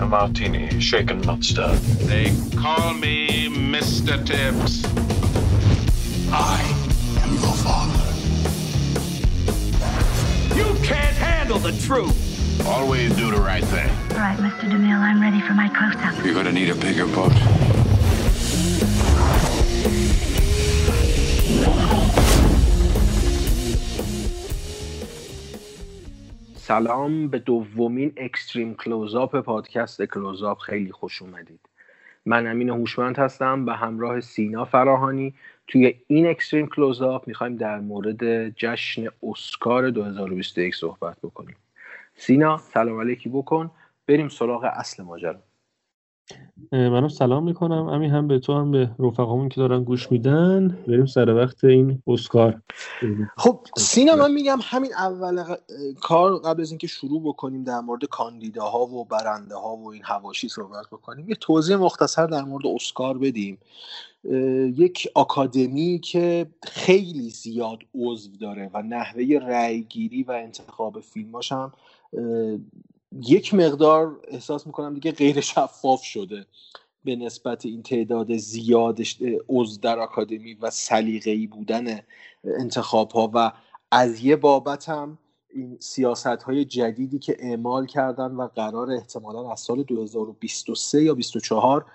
A martini, shaken, not stirred. They call me Mr. Tibbs. I am your father. You can't handle the truth. Always do the right thing. All right, Mr. DeMille, I'm ready for my close-up. You're gonna need a bigger boat. سلام به دومین extreme close-up پادکست close-up. خیلی خوش اومدید. من امین هوشمند هستم به همراه سینا فراهانی توی این extreme close-up می‌خوایم در مورد جشن اسکار 2021 صحبت بکنیم. سینا سلام علیکی بکن. بریم سراغ اصل ماجرا. منم سلام می‌کنم. همین هم به تو هم به رفقامون که دارن گوش میدن. بریم سر وقت این اسکار. خب سینا من میگم همین اول ق- کار قبل از اینکه شروع بکنیم در مورد کاندیداها و برنده ها و این هواشی صحبت بکنیم یه توضیح مختصر در مورد اسکار بدیم. یک آکادمی که خیلی زیاد عضو داره و نحوه رأیگیری و انتخاب فیلماش هم یک مقدار احساس می‌کنم دیگه غیر شفاف شده به نسبت این تعداد زیادش عضو در آکادمی و سلیقه‌ای بودن انتخاب ها و از یه بابت هم این سیاست های جدیدی که اعمال کردن و قرار احتمالا از سال 2023 یا 24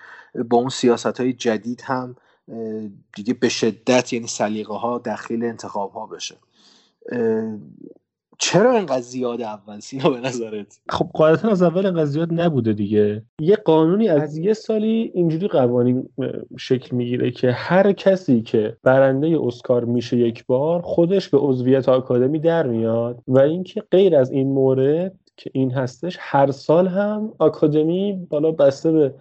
با اون سیاست های جدید هم دیگه به شدت یعنی سلیقه ها داخل انتخاب ها بشه چرا اینقدر زیاد اول سینا به نظرت؟ خب قاعدتا از اول اینقدر زیاد نبوده دیگه. یه قانونی از یه سالی اینجوری قوانین شکل می‌گیره که هر کسی که برنده اسکار میشه یک بار خودش به عضویت آکادمی در میاد و اینکه غیر از این مورد که این هستش هر سال هم آکادمی بالا بسته به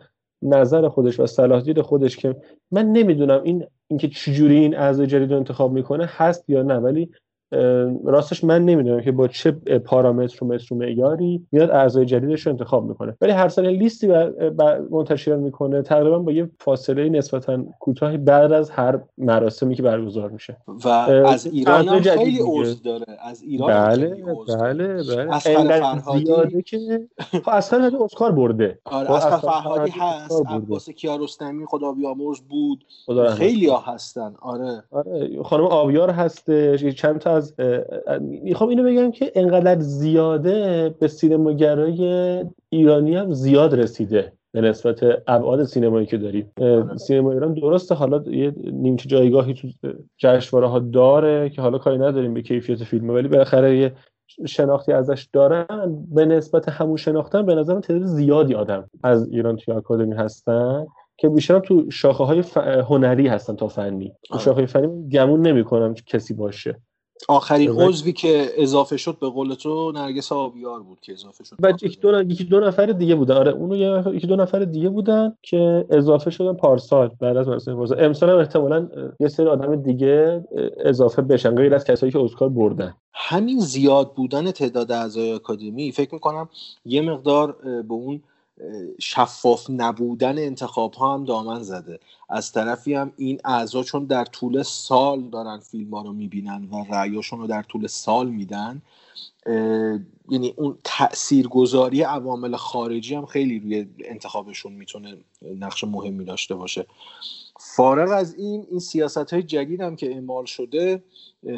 نظر خودش و صلاحیت خودش که من نمی‌دونم این اینکه چجوری این اعضای جدید رو انتخاب می‌کنه هست یا نه. ولی راستش من نمی‌دونم که با چه پارامتر و متر و معیاری میاد اعضای جدیدش رو انتخاب می‌کنه. ولی هر سال لیستی بر- بر- منتشر می‌کنه. تقریبا با یه فاصله نسبتا کوتاهی بعد از هر مراسمی که برگزار میشه. و از ایران هم خیلی. عضو داره. از ایران بله خیلی. بله بله. اصغر انقدر فرهادی- که خب اصلا اسکار برده. آره خب، اصلا فرهادی هست. عباس کیارستمی خدا بیامرز بود. خیلی ها هستن. آره. آره خانم آبیار هستش چند تا از می‌خوام اینو بگم که انقدر زیاده به سینماگرای ایرانی هم زیاد رسیده به نسبت ابعاد سینمایی که داریم. اه، سینما ایران درسته حالا یه نیمچه جایگاهی تو جشنواره ها داره که حالا کاری نداریم به کیفیت فیلم ولی بالاخره یه شناختی ازش دارن. به نسبت همون شناختن به نظرم تعداد زیادی آدم از ایران توی آکادمی هستن که بیشتر تو شاخه های ف... هنری هستن تا فنی. آره. شاخه فنی گمون نمی‌کنم کسی باشه. آخرین. عضوی که اضافه شد به قول تو نرگس آبیار بود که اضافه شد و یکی دو, یکی دو نفر دیگه بودن. آره اونو یکی دو نفر دیگه بودن که اضافه شدن پارسال بعد از مراسم پارسال. امسال هم احتمالاً یه سری آدم دیگه اضافه بشن. غیر از کسایی که اسکار بردن. همین زیاد بودن تعداد اعضای آکادمی فکر می‌کنم یه مقدار به اون شفاف نبودن انتخاب ها هم دامن زده. از طرفی هم این اعضا چون در طول سال دارن فیلم ها رو می‌بینن و رأیاشون رو در طول سال میدن یعنی اون تاثیرگذاری عوامل خارجی هم خیلی روی انتخابشون می‌تونه نقش مهمی داشته باشه. فارغ از این این سیاست های جدید هم که اعمال شده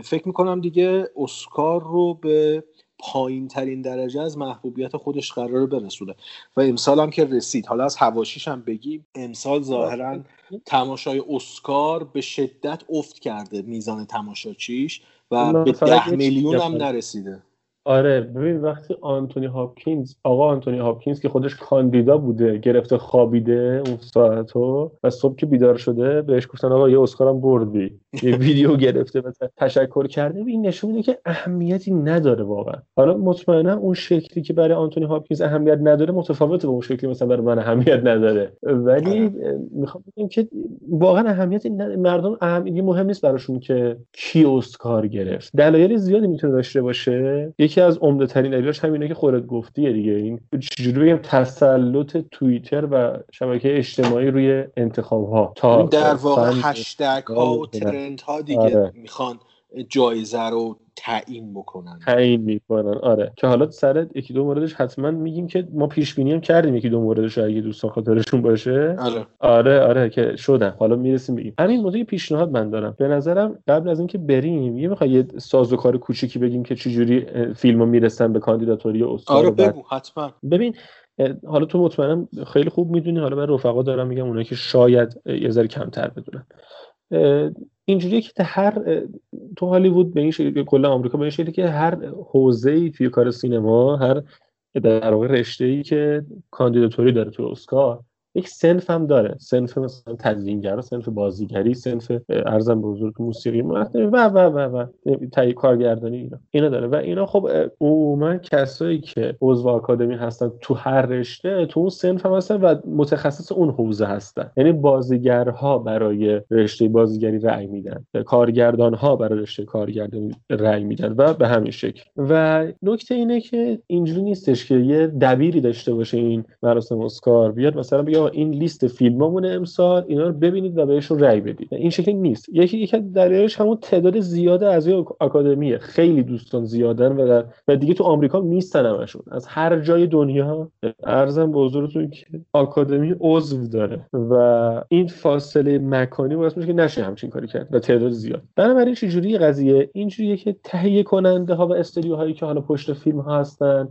فکر می‌کنم دیگه اسکار رو به پایین ترین درجه از محبوبیت خودش قرار برسونه. و امسال هم که رسید. حالا از هواشیش هم بگیم. امسال ظاهرا تماشای اسکار به شدت افت کرده میزان تماشاچیش و به ده میلیون هم. نرسیده. آره ببین وقتی آنتونی هاپکینز آقا آنتونی هاپکینز که خودش کاندیدا بوده گرفته خوابیده اون ساعتو و صبح که بیدار شده بهش گفتن آقا یه اسکارم بردی. یه ویدیو گرفته و تشکر کرده. این نشون میده که اهمیتی نداره واقعا. حالا مطمئنا اون شکلی که برای آنتونی هاپکینز اهمیت نداره متفاوته با اون شکلی مثلا برای من اهمیت نداره. ولی می‌خوام بگم که واقعا اهمیتی نداره مردم اهمیتی مهم نیست براشون که کی اسکار گرفت. دلایل زیادی می‌تونه داشته باشه. یکی از عمده ترین دلایلش همینه که خودت گفتیه دیگه این چجوری بگم تسلط توییتر و شبکه اجتماعی روی انتخاب ها تا در واقع هشتگ ها و آره. ترند ها دیگه آره. می‌خوان جایزه رو تعیین بکنن. تعیین می‌کنن. آره. که حالا سر یکی دو موردش حتما میگیم که ما پیش بینی هم کردیم یکی دو موردش اگه دوستان خاطرشون باشه. آره. آره آره که شدن. حالا می‌رسیم بگیم همین موضوع پیشنهاد من دارم. به نظرم قبل از اینکه بریم یه می‌خوای یه سازوکار کوچیکی بگیم که چجوری فیلمو می‌رسن به کاندیداتوری اسکار آره بگو حتما. ببین حالا تو مطمئنم خیلی خوب می‌دونی. حالا من رفقا دارم میگم اونایی که شاید یه ذره کمتر بدونن. اینجوریه که هر تو هالیوود به این شکل کلا آمریکا به این شکلی که هر حوزه‌ای توی کار سینما هر در واقع رشته‌ای که کاندیداتوری داره توی اسکار یک سنف هم داره. سنف مثلا تدوینگر سنف بازیگری سنف ارزم به حضور موسیقی و و و و تهیه کارگردانی اینا. اینا داره. و اینا خب عموما کسایی که عضو آکادمی هستن تو هر رشته تو اون سنف هم هستن و متخصص اون حوزه هستن. یعنی بازیگرها برای رشته بازیگری رأی میدن. کارگردانها برای رشته کارگردانی رأی میدن و به همین شکل. و نکته اینه که اینجوری نیستش که یه دبیری داشته باشه این مراسم اسکار بیاد مثلا بگه این لیست فیلمامونه امسال اینا رو ببینید و بهشون رأی بدید. این شکلی نیست. یکی یکی از دلایلش همون تعداد زیاد اعضای آکادمیه. خیلی دوستان زیادن و, در- و دیگه تو آمریکا نیستن همشون. از هر جای دنیا ارزم به حضورتون که آکادمی عضو داره و این فاصله مکانی باعث میشه که نشه همچین کاری کرد و تعداد زیاد. بنابراین چجوری قضیه؟ اینجوریه که تهیه کننده ها و استودیوهایی که حالا پشت فیلم ها هستن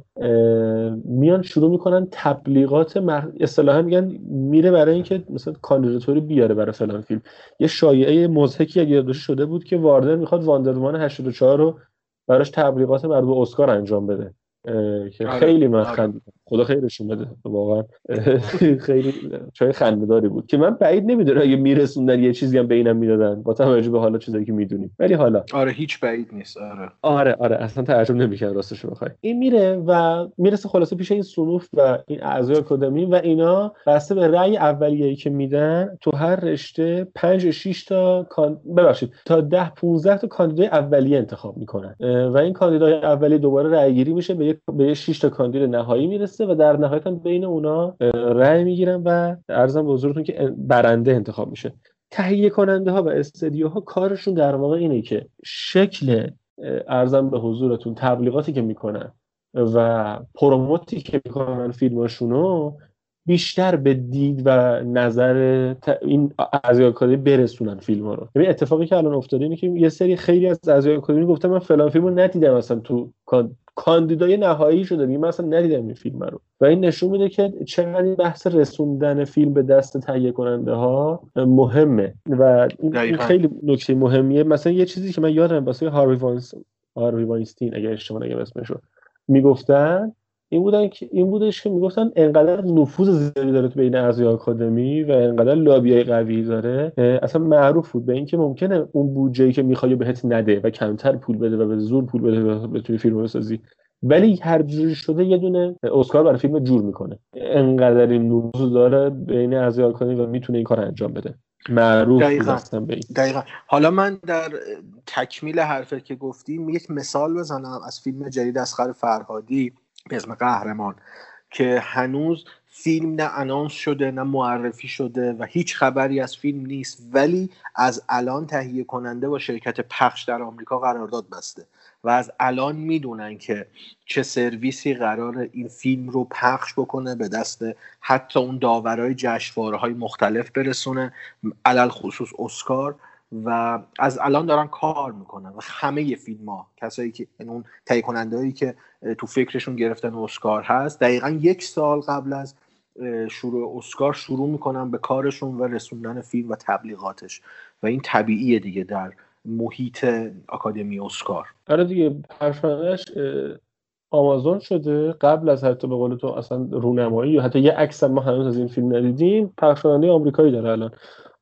میان شروع می‌کنن تبلیغات مخ... اصطلاحا میگن میره برای اینکه مثلا کاندیداتوری بیاره برای فلان فیلم. یه شایعه مضحکی اگه یاد باشه شده بود که واردر می‌خواد واندرومان 84 رو براش تبلیغات مربوط به اسکار انجام بده. که آره، خیلی من آره. خندیدم. خدا خیرشون بده واقعا. خیلی چای خنده‌داری بود. که من بعید نمی‌دونم اگه میرسوندن یه چیزی هم به اینم می‌دادن. با توجه به حالا چیزایی که می‌دونیم. ولی حالا. آره هیچ بعید نیست. آره. آره آره. اصلا ترجمه نمی‌کنه راستش بخوای. این میره و می‌رسه خلاصه پیش این صنوف و این اعضای آکادمی و اینا بسته به رأی اولیه‌ای که میدن. تو هر رشته 5 6 تا کان... ببخشید تا 10 15 تا کاندیدای اولیه انتخاب می‌کنن. و این کاندیدای اولیه دوباره رأی گیری میشه به به یک 6 تا کاندید نهایی می‌رسه و در نهایت هم بین اونا رأی می‌گیرن و ارزم به حضورتون که برنده انتخاب میشه. تهیه کننده ها و استدیوها کارشون در واقع اینه که شکل ارزم به حضورتون تبلیغاتی که می‌کنن و پروموتی که می‌کنن فیلماشونو بیشتر به دید و نظر این آکادمی برسونن فیلم ها رو. ببین اتفاقی که الان افتاده اینه که یه سری خیلی از اعضای آکادمی گفتن من فلان فیلم رو ندیدم اصلا تو کاندیدای نهایی شده. میگه من اصلا ندیدم این فیلم رو. و این نشون میده که چقدر این بحث رسوندن فیلم به دست تهیه کننده ها مهمه. و این-. خیلی نکته مهمیه. مثلا یه چیزی که من یادم واسه هاروی وانس هاروی واینستین اگه اشتباه نگم اسمشو می‌گفتن این بودن که این بودش که می‌گفتن انقدر نفوذ زیادی داره تو بین اعضای آکادمی و انقدر لابیای قوی داره. اصلا معروف بود. به اینکه ممکنه اون بودجه‌ای که می‌خوای بهت نده و کمتر پول بده و به زور پول بده و بتونی فیلم بسازی. ولی هر جوری شده یه دونه اسکار برای فیلم جور می‌کنه. انقدر این نفوذ داره بین اعضای آکادمی و می‌تونه این کار انجام بده. معروف دقیقاً. به این. دقیقا. حالا من در تکمیل حرفت که گفتیم یک مثال بزنم از فیلم جدید اسخر فرهادی. به اسم قهرمان که هنوز فیلم نه انانس شده نه معرفی شده و هیچ خبری از فیلم نیست. ولی از الان تهیه کننده با شرکت پخش در آمریکا قرارداد بسته و از الان می‌دونن که چه سرویسی قرار این فیلم رو پخش بکنه به دست حتی اون داورای جشنواره های مختلف برسونه علل خصوص اسکار. و از الان دارن کار می‌کنن و همه فیلم ها. کسایی که این اون تهیه کننده هایی که تو فکرشون گرفتن اسکار هست دقیقا یک سال قبل از شروع اسکار شروع می‌کنن به کارشون و رسوندن فیلم و تبلیغاتش. و این طبیعیه دیگه در محیط آکادمی اسکار. آره دیگه پرشانش آمازون شده. قبل از حتی به قول تو اصلا رونمایی یا حتی یه عکس ما هنوز از این فیلم ندیدیم. پخشنده آمریکایی داره الان.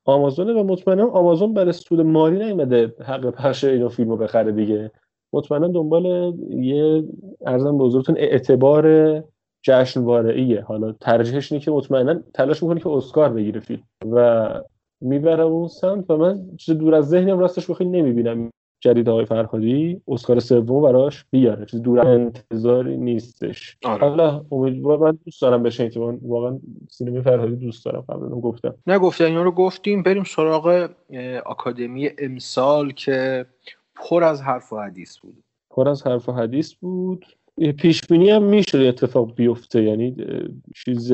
آمازونه و مطمئنم آمازون برای سود مالی نیومده حق پخش اینو فیلمو بخره دیگه. مطمئنا دنبال یه ارزم به حضورتون اعتبار جشنواره ایه. حالا ترجیحش اینه که مطمئنا تلاش می‌کنه که اسکار بگیره فیلم. و می‌بره اون سمت و من چیز دور از ذهنم راستش بخوای نمی‌بینم. جدید آقای فرهادی اسکار سوم براش بیاره. چیز دور انتظاری نیستش. آره. حالا امیدوار من دوست دارم بشه که من واقعا سینما فرهادی دوست دارم. قبلا هم گفتم. نگفته اینا رو گفتیم. بریم سراغ آکادمی امسال که پر از حرف و حدیث بود. پر از حرف و حدیث بود. پیش بینی هم می‌شد اتفاق بیفته. یعنی چیز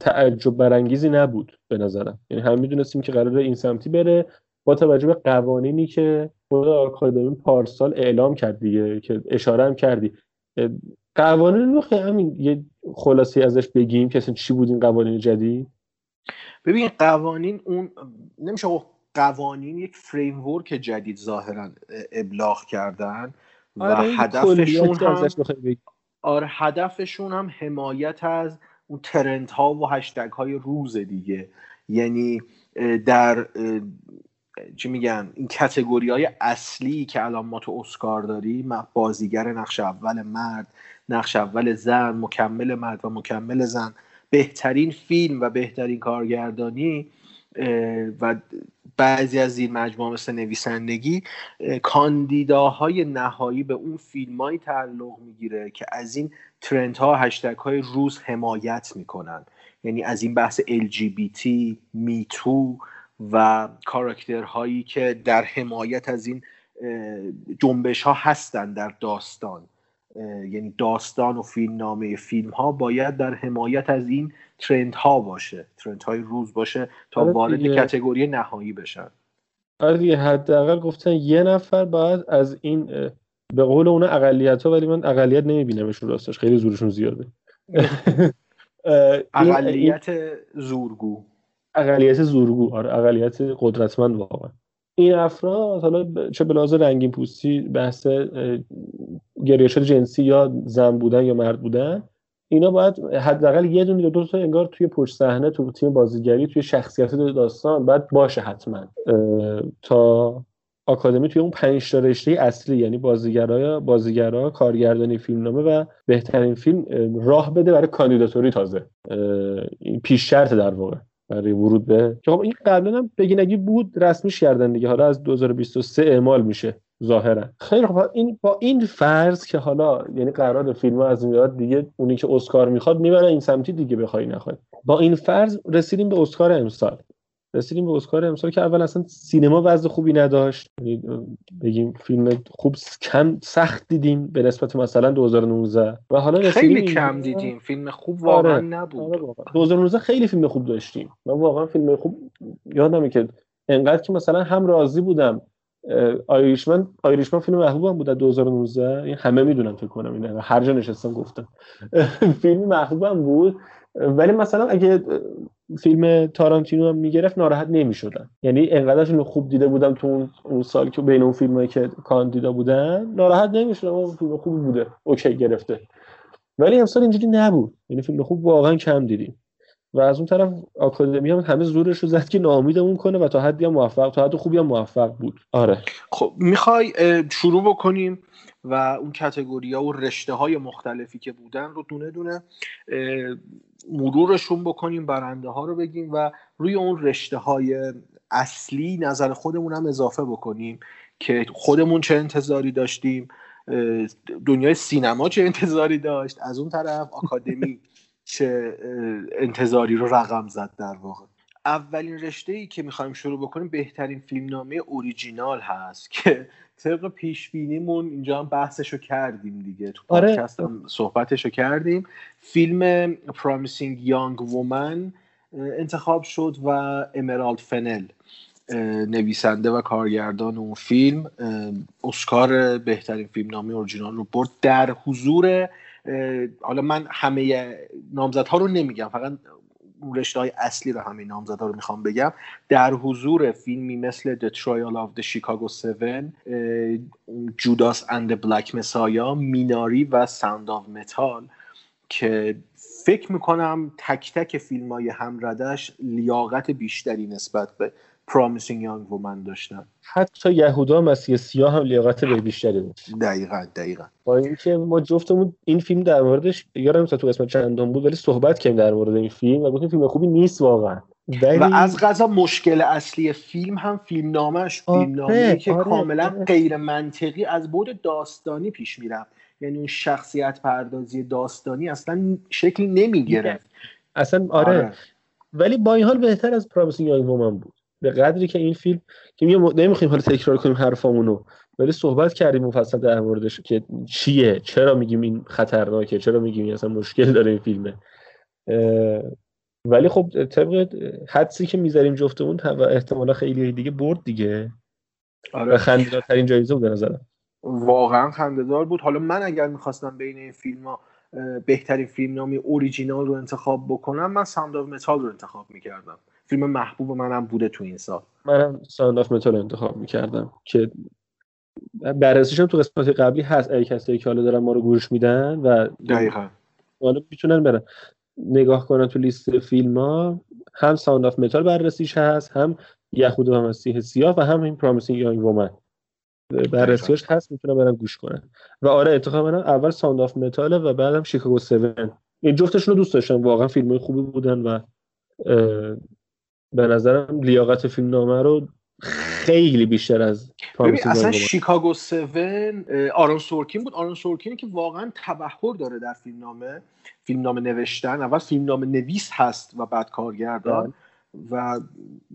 تعجب برانگیزی نبود به نظرم. یعنی هم می‌دونستیم که قراره این سمتی بره. با توجه به قوانینی که خود آکادمی پارسال اعلام کرد دیگه که اشاره هم کردی. قوانین رو خیلی همین یه خلاصی ازش بگیم که اصلا چی بود این قوانین جدید؟ ببین قوانین اون نمیشه قوانین یک فریم جدید ظاهرا ابلاغ کردن و آره هدفشون هم. آره هدفشون هم حمایت از اون ترنت ها و هشتگ های روز دیگه. یعنی در چی میگن این کتگوری های اصلی که الان ما تو اسکار داریم بازیگر نقش اول مرد نقش اول زن مکمل مرد و مکمل زن. بهترین فیلم و بهترین کارگردانی و بعضی از این مجموعه مثل نویسندگی اه، کاندیداهای نهایی به اون فیلمایی تعلق می‌گیره که از این ترند ها هشتگ های روز حمایت می‌کنن. یعنی از این بحث LGBT میتو و کاراکترهایی که در حمایت از این جنبش ها هستن در داستان. یعنی داستان و فیلم نامه فیلم ها باید در حمایت از این ترند ها باشه. ترند های روز باشه تا آره وارد. کتگوری نهایی بشن. آره دیگه حداقل گفتن یه نفر باید از این به قول اونا اقلیت ها ولی من اقلیت نمیبینمشون راستش. خیلی زورشون زیاده. اقلیت زورگو. اقلیت زورگو. آره اقلیت قدرتمند واقعا. این افراد حالا چه به لحاظ رنگین پوستی بحث اه، گرایشات جنسی یا زن بودن یا مرد بودن اینا باید حداقل یه دونه یا دو تا انگار توی پشت صحنه تو تیم بازیگری توی شخصیت داستان باید باشه حتما. تا آکادمی توی اون پنج تا رشته اصلی یعنی بازیگرا بازیگرا کارگردانی فیلمنامه و بهترین فیلم اه، راه بده برای کاندیداتوری تازه. این پیش شرط در واقع. برای ورود به که خب این قبلا هم بگی نگی بود رسمیش کردن دیگه. حالا از 2023 اعمال میشه ظاهرا. خیلی خب این با این فرض که حالا یعنی قرار فیلم از این بعد دیگه اونی که اسکار می‌خواد می‌بره این سمتی دیگه بخوای نخوای. با این فرض رسیدیم به اسکار امسال. رسیدیم به اسکار امسال که اول اصلا سینما وضع خوبی نداشت. یعنی بگیم فیلم خوب کم سخت دیدیم به نسبت مثلا 2019 و حالا خیلی کم دیدیم. فیلم خوب واقعا آره. نبود. آره واقعا. 2019 خیلی فیلم خوب داشتیم. من واقعا فیلم خوب یادمه که انقدر که مثلا هم راضی بودم. آیریشمن آیریشمن فیلم محبوبم بود در 2019 این همه می‌دونم فکر کنم اینه هر جا نشستم گفتم. فیلم محبوبم بود. ولی مثلا اگه فیلم تارانتینو هم می‌گرفت ناراحت نمی‌شدم یعنی انقدر فیلم خوب دیده بودم تو اون, سال که بین اون فیلمایی که کاندیدا بودن ناراحت نمی‌شدم. اون فیلم خوبی بوده. اوکی گرفته. ولی امسال اینجوری نبود. یعنی فیلم خوب واقعا کم دیدیم. و از اون طرف آکادمی هم همه زورش رو زد که ناامیدمون کنه و تا حدی هم موفق تا حد خوبی هم موفق بود. آره. خب می‌خوای شروع بکنیم و اون کتگوری ها و رشته های مختلفی که بودن رو دونه دونه مرورشون بکنیم برنده ها رو بگیم و روی اون رشته های اصلی نظر خودمون هم اضافه بکنیم که خودمون چه انتظاری داشتیم دنیای سینما چه انتظاری داشت از اون طرف آکادمی چه انتظاری رو رقم زد در واقع. اولین رشته ای که می‌خوایم شروع بکنیم بهترین فیلمنامه اوریجینال هست که طبق پیش بینیمون اینجا هم بحثشو کردیم دیگه. تو آره. پادکست هم صحبتشو کردیم. فیلم Young Woman اه، انتخاب شد و امرالد فنل نویسنده و کارگردان اون فیلم اسکار بهترین فیلمنامه اورجینال رو برد. در حضور حالا من همه نامزدها رو نمیگم فقط رشته های اصلی رو همه نامزدها رو می‌خوام بگم. در حضور فیلمی مثل The Trial of the Chicago 7 Judas and Black Messiah میناری و Sound of Metal که فکر می‌کنم تک تک فیلم های همردش لیاقت بیشتری نسبت به Promising Young Woman داشتن حتی یهودا مسیح سیاه هم لیاقت به بیشتری داشت دقیقا دقیقا. با اینکه ما جفتمون این فیلم در موردش یادم تو قسمت چندم بود ولی صحبت کردیم در مورد این فیلم و گفتیم فیلم خوبی نیست واقعا. ولی و از غذا مشکل اصلی فیلم هم فیلم نامش آره، فیلم نامه که آره، کاملا آره. غیر منطقی از بود داستانی پیش می‌رفت. یعنی اون شخصیت پردازی داستانی اصلا شکلی نمی‌گرفت. اصلا آره. ولی با این حال بهتر از پرامسینگ یانگ وومن بود. به قدری که این فیلم که میگم نمی‌خوایم حالا تکرار کنیم حرفامونو ولی صحبت کردیم مفصل در موردش که چیه؟ چرا میگیم این خطرناکه؟ چرا میگیم این اصلا مشکل داره این فیلمه؟ ولی خب طبق حدسی که می‌ذاریم جفتمون و احتمالا خیلی دیگه برد دیگه. آره. و خنده‌دارترین جایزه بود نظرم. واقعا خندهدار بود. حالا من اگر می‌خواستم بین این فیلم ها بهترین فیلم نامی اوریجینال رو انتخاب بکنم من Sound of Metal رو انتخاب می‌کردم. فیلم محبوب منم بوده تو این سال. منم Sound of Metal انتخاب می‌کردم که بررسیش هم تو قسمت قبلی هست. ای کسی که حالا دارن ما رو گوش میدن و دقیقا. حالا می‌تونن برن. نگاه کنن تو لیست فیلم ها هم Sound of Metal بررسیش هست هم یهود و مسیح سیاه و هم این Promising Young Woman بررسیش هست می‌تونن برن گوش کنن. و آره انتخاب منم اول Sound of Metal و بعدم شیکاگو 7 این جفتشون رو دوست داشتم. واقعا فیلم های خوبی بودن و به نظرم لیاقت فیلم نامه رو خیلی بیشتر از ببین اصلا شیکاگو 7 آرون سورکین بود. آرون سورکینی که واقعا تبحر داره در فیلمنامه. فیلمنامه نوشتن. اول فیلمنامه نویس هست و بعد کارگردان و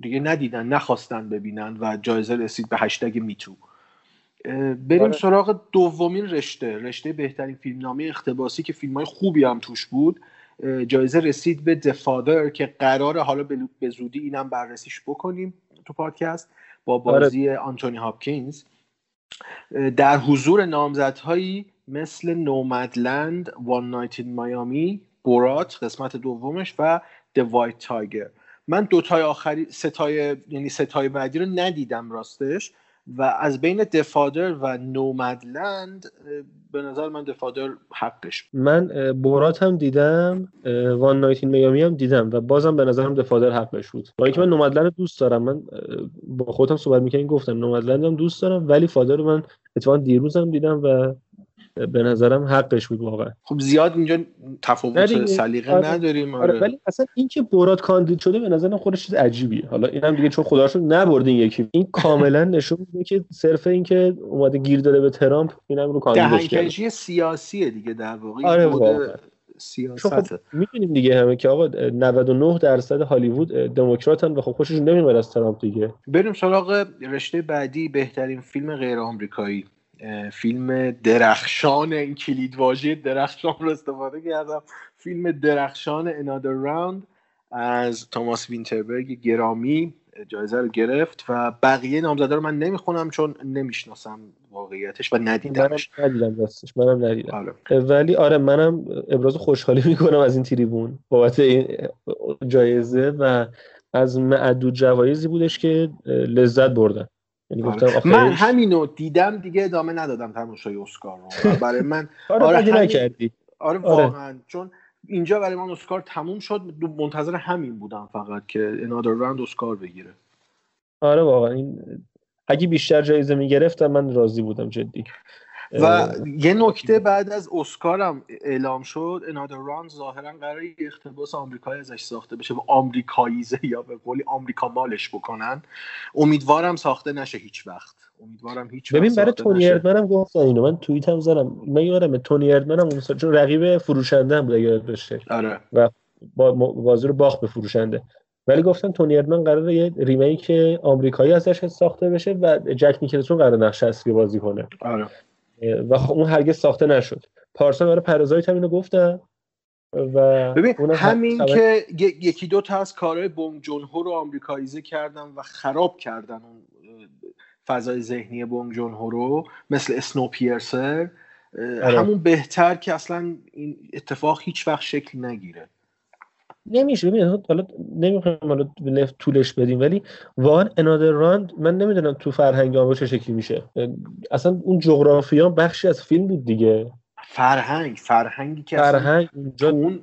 دیگه ندیدن نخواستن ببینن و جایزه رسید به هشتگ میتو بریم آره. سراغ دومین رشته. رشته بهترین فیلمنامه اختباسی که فیلم های خوبی هم توش بود. جایزه رسید به دفادر که قرار حالا به زودی اینم بررسیش بکنیم تو پادکست با بازی آره. آنتونی هاپکینز. در حضور نامزدهایی مثل نومدلند وان نایت این میامی بورات قسمت دومش و د وایت تایگر من دوتای آخری ستای یعنی ستای بعدی رو ندیدم راستش. و از بین دفادر و نومدلند به نظر من دفادر حقش. من بورات هم دیدم وان نایت این میامی هم دیدم و بازم به نظرم دفادر حقش بود. با اینکه من نومدلند دوست دارم من با خودم صحبت می‌کنم گفتم نومدلند هم دوست دارم ولی فادر رو من اتفاقا دیروزم دیدم و به نظرم حقش بود واقعا. خب زیاد اینجا تفاوت سلیقه آره. نداریم آره. آره. ولی اصلا اینکه براد کاندید شده به نظرم خودش چیز عجیبیه. حالا اینم دیگه چون خدا رو نبردین یکی. این کاملا نشون میده که صرف اینکه اومده گیر داده به ترامپ اینم رو کاندیدش کرده. سیاسیه دیگه در واقع. آره واقعا. خب می‌دونیم دیگه همه که آقا 99 درصد هالیوود دموکراتن و خب خوششون نمیاد از ترامپ دیگه. بریم سراغ رشته بعدی بهترین فیلم غیر آمریکایی فیلم درخشان این کلید واژه درخشان رو استفاده کردم. فیلم درخشان Another Round از توماس وینتربرگ گرامی جایزه رو گرفت و بقیه نامزده رو من نمی‌خونم چون نمی‌شناسم واقعیتش و ندیدمش. منم ندیدم راستش منم ندیدم. آره. ولی آره منم ابراز خوشحالی می‌کنم از این تریبون بابت این جایزه و از معدود جوایزی بودش که لذت بردم. یعنی آره. من همینو دیدم دیگه ادامه ندادم تماشای اسکار رو. برای من آره, آره, نکردی. آره, آره. واقعا. چون اینجا برای من اسکار تموم شد. منتظر همین بودم فقط که انادر راند اسکار بگیره. آره واقعا. این اگه بیشتر جایزه می‌گرفتم من راضی بودم جدی. و یه نکته بعد از اسکارم اعلام شد انادر ران ظاهرا قرار یه اختباس آمریکایی ازش ساخته بشه و آمریکاییزه یا به قولی آمریکا مالش بکنن. امیدوارم ساخته نشه هیچ وقت. امیدوارم هیچ ببین برای تونی اردمن هم گفتن اینو من توییت هم زدم. من یادم تونی اردمن هم چون رقیب فروشنده هم بود یاد باشه آره. و با بازی رو باخت به فروشنده. ولی گفتن تونی اردمن قراره یه ریمیک آمریکایی ازش ساخته بشه و جک نیکلسون قرار نقش اصلی بازی کنه. آره. و خب اون هرگز ساخته نشد پارسال برای پرزایت هم اینو گفتن و ببین همین که یکی دو تا از کارهای بونگ جون هو رو آمریکاییزه کردن و خراب کردن اون فضای ذهنی بونگ جون هو رو مثل اسنو پیرسر آره. همون بهتر که اصلا این اتفاق هیچ وقت شکل نگیره نمیشه ببین حالا نمی‌خوام حالا طولش بدیم ولی واقعا انادر راند من نمی‌دونم تو فرهنگ آمو چه شکلی میشه. اصلا اون جغرافیا بخشی از فیلم بود دیگه. فرهنگ فرهنگی که فرهنگ اونجا اون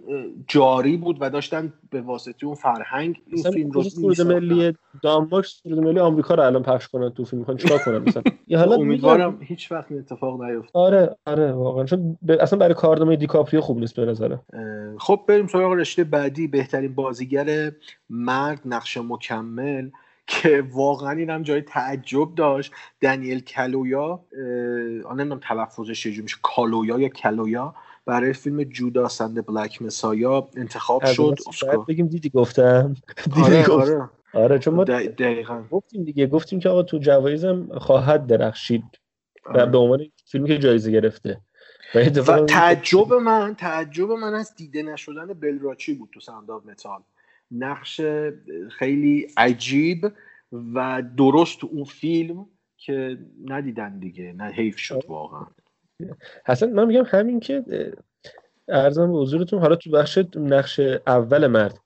جاری بود و داشتن به واسطه اون فرهنگ این فیلم رو سرود ملی دانمارک سرود ملی آمریکا رو الان پخش کنن تو فیلم می‌خوان چیکار کنن مثلا؟ حالا امیدوارم هیچ وقت اتفاق نیفته. آره آره واقعا. چون ب... اصلا برای کارنامه دیکاپریو خوب نیست به نظرم. خب بریم سراغ رشته بعدی بهترین بازیگر مرد نقش مکمل. که واقعا این هم جای تعجب داشت. دنیل کلویا آن نمی‌دونم تلفظش چجوری میشه کالویا یا کلویا برای فیلم Judas and Black Messiah انتخاب شد. بگیم دیدی گفتم. دیدی آره, آره. آره چون ما دقیقا. گفتیم دیگه گفتیم که آقا تو جوایزم خواهد درخشید و به عنوان فیلمی که جایزه گرفته. و, و تعجب من تعجب من از دیده نشدن پل راچی بود تو of Metal نقش خیلی عجیب و درست اون فیلم که ندیدن دیگه نه حیف شد واقعا. حسن من میگم همین که ارزم به حضورتون حالا تو بخش نقش اول مرد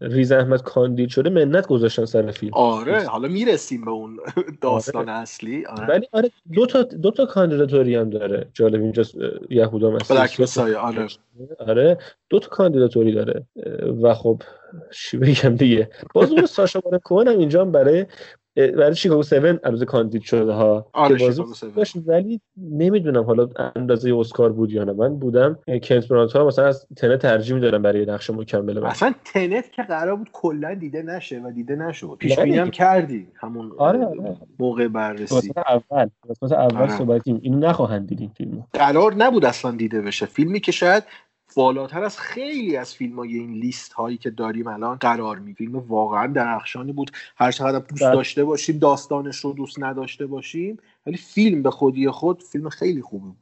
ریز احمد کاندید شده منت گذاشتن سر فیلم. آره حالا می‌رسیم به اون داستان اصلی. آره. ولی آره دو تا دو تا کاندیداتوری هم داره. جالب اینجا یهودا مثلا آره. آره دو تا کاندیداتوری داره. و خب چی بگم دیگه. باز اون ساشا بارن کوهن هم اینجا هم برای برای شیکاگو 7 البته کاندید شده ها آره، که بازی شیکاگو 7. داشت ولی نمی‌دونم حالا اندازه اسکار بود یا نه من بودم کنت برانت ها مثلا از تنه ترجیح می‌دادم برای نقش مکمل من اصلا تنت که قرار بود کلا دیده نشه و دیده نشد پیش بینی هم. کردی همون آره، آره. موقع بررسی اول قسمت اول آره. صحبت کنیم. اینو نخواهند دید این فیلمو قرار نبود اصلا دیده بشه فیلمی که شاید بالاتر از خیلی از فیلم های این لیست هایی که داریم الان قرار می فیلم واقعا درخشانی بود. هر چقدر دوست بله. داشته باشیم داستانش رو دوست نداشته باشیم ولی فیلم به خودی خود فیلم خیلی خوبی بود.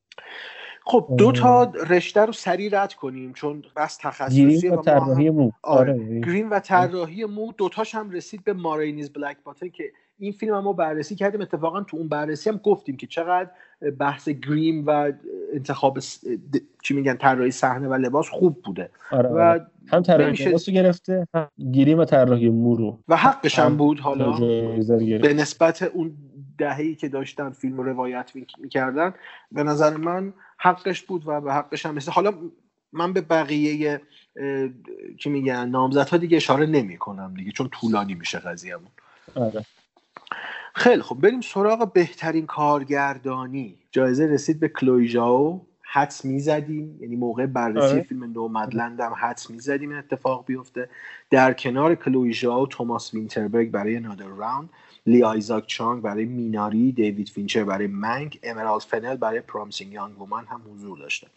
خب دو تا رشته رو سریع رد کنیم چون بس تخصصی و طراحی مو. آره. آره گرین. و طراحی مو. دوتاش هم رسید به مارینیز بلک باتن که این فیلم هم ما بررسی کردیم. اتفاقا تو اون بررسی هم گفتیم که چقدر بحث گریم و انتخاب س- د- چی میگن طراحی صحنه و لباس خوب بوده آره, و آره. هم طراحی نمیشه- لباس رو گرفته هم گیریم و طراحی مو رو و حقش هم بود حالا. به نسبت اون دهه‌ای که داشتن فیلم رو روایت می‌کردن به نظر من حقش بود و به حقش هم مثل حالا من به بقیه چی میگن نامزدها دیگه اشاره نمی کنم دیگه چون طولانی میشه قضیهمون آره. خیلی خب بریم سراغ بهترین کارگردانی. جایزه رسید به کلویی ژائو حدس می‌زدیم. یعنی موقع بررسی آره. فیلم Nomadland هم حدس می‌زدیم این اتفاق بیفته. در کنار کلویی ژائو توماس وینتربرگ برای Another Round لی آیزاک چانگ برای میناری دیوید فینچر برای منک امرالد فنل برای Promising Young Woman هم حضور داشتن.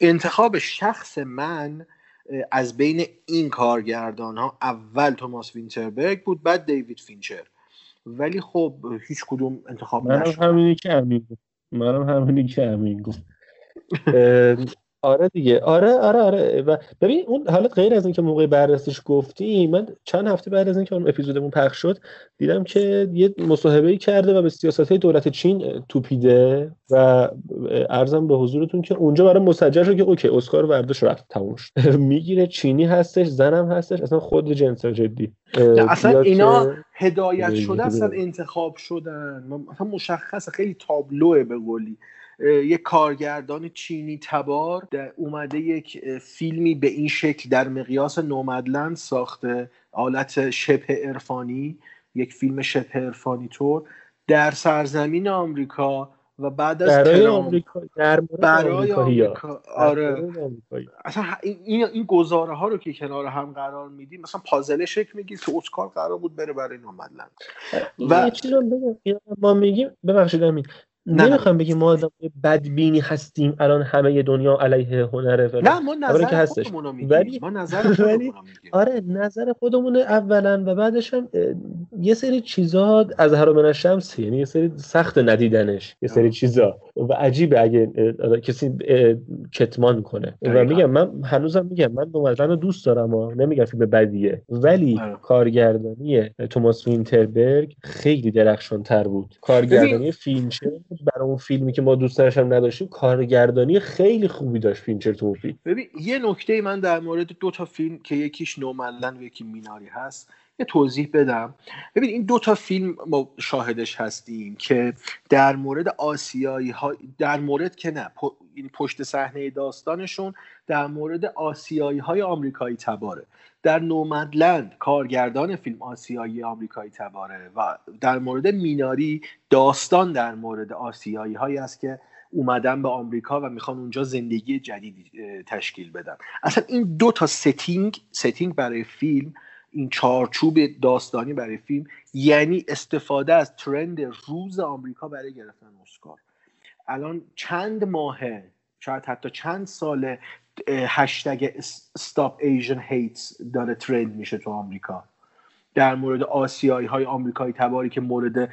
انتخاب شخص من از بین این کارگردان ها اول توماس وینتربرگ بود بعد دیوید فینچر. ولی خب هیچ کدوم انتخاب منم نشد. همینی که امین گفت. منم همینی که امین گفت. آره دیگه. آره آره آره. و ببین اون حالا غیر از اینکه موقع بررسیش گفتیم من چند هفته بعد از اینکه اون اپیزودمون پخش شد دیدم که یه مصاحبه کرده و به سیاست های دولت چین توپیده و ارزم به حضورتون که اونجا برای مسجل شد که اوکی اسکار ورداش رفت تموم شد. می‌گیره چینی هستش زنم هستش اصلا خود جنس جدی. اصلا اینا هدایت شده اصلا. انتخاب شدن. اصلا مشخصه خیلی تابلوه به قولی. یک کارگردان چینی تبار در اومده یک فیلمی به این شکل در مقیاس نومدلند ساخته حالت شبه عرفانی یک فیلم شبه عرفانی طور در سرزمین آمریکا و بعد از برای ترامپ آمریکا در برای. آمریکا آره. اصلا این این, گزاره ها رو که کنار هم قرار میدیم مثلا پازل شکل میگیر که اسکار قرار بود بره برای نومدلند و یه اینا ما میگیم ببخشید امین نه، نمی‌خوام بگیم ما آدم بدبینی هستیم الان همه دنیا علیه هنره فلان نه ما اولا که نظر هستش. خودمون میگیم. ولی- ما نظر ولی- خودمون میگیم. آره نظر خودمونه اولا و بعدش هم یه سری چیزا از هر من یعنی یه سری سخت ندیدنش یه سری. چیزا. و عجیبه اگه آره، کسی کتمان کنه. و. میگم من هنوزم میگم من Nomadland رو دوست دارم ها نمیگم فیلم بدیه. ولی آره. کارگردانی توماس وینتربرگ خیلی درخشان تر بود. کارگردانی فینچر برای اون فیلمی که ما دوست داشتم نداشتیم. کارگردانی خیلی خوبی داشت فینچر تو فیلم. ببین یه نکته من در مورد دو تا فیلم که یکیش Nomadland و یکی میناری هست. یه توضیح بدم. ببین این دو تا فیلم ما شاهدش هستیم که در مورد آسیایی ها در مورد که نه این پشت صحنه داستانشون در مورد آسیایی های آمریکایی تباره. در Nomadland کارگردان فیلم آسیایی آمریکایی تباره و در مورد میناری داستان در مورد آسیایی هایی است که اومدن به آمریکا و می‌خوان اونجا زندگی جدیدی اه، تشکیل بدن. اصلا این دو تا setting setting برای فیلم این چارچوب داستانی برای فیلم یعنی استفاده از ترند روز آمریکا برای گرفتن اسکار. الان چند ماهه شاید حتی چند ساله هشتگ استاپ ایژن هیتس داره ترند میشه تو آمریکا. در مورد آسیایی های آمریکایی تباری که مورد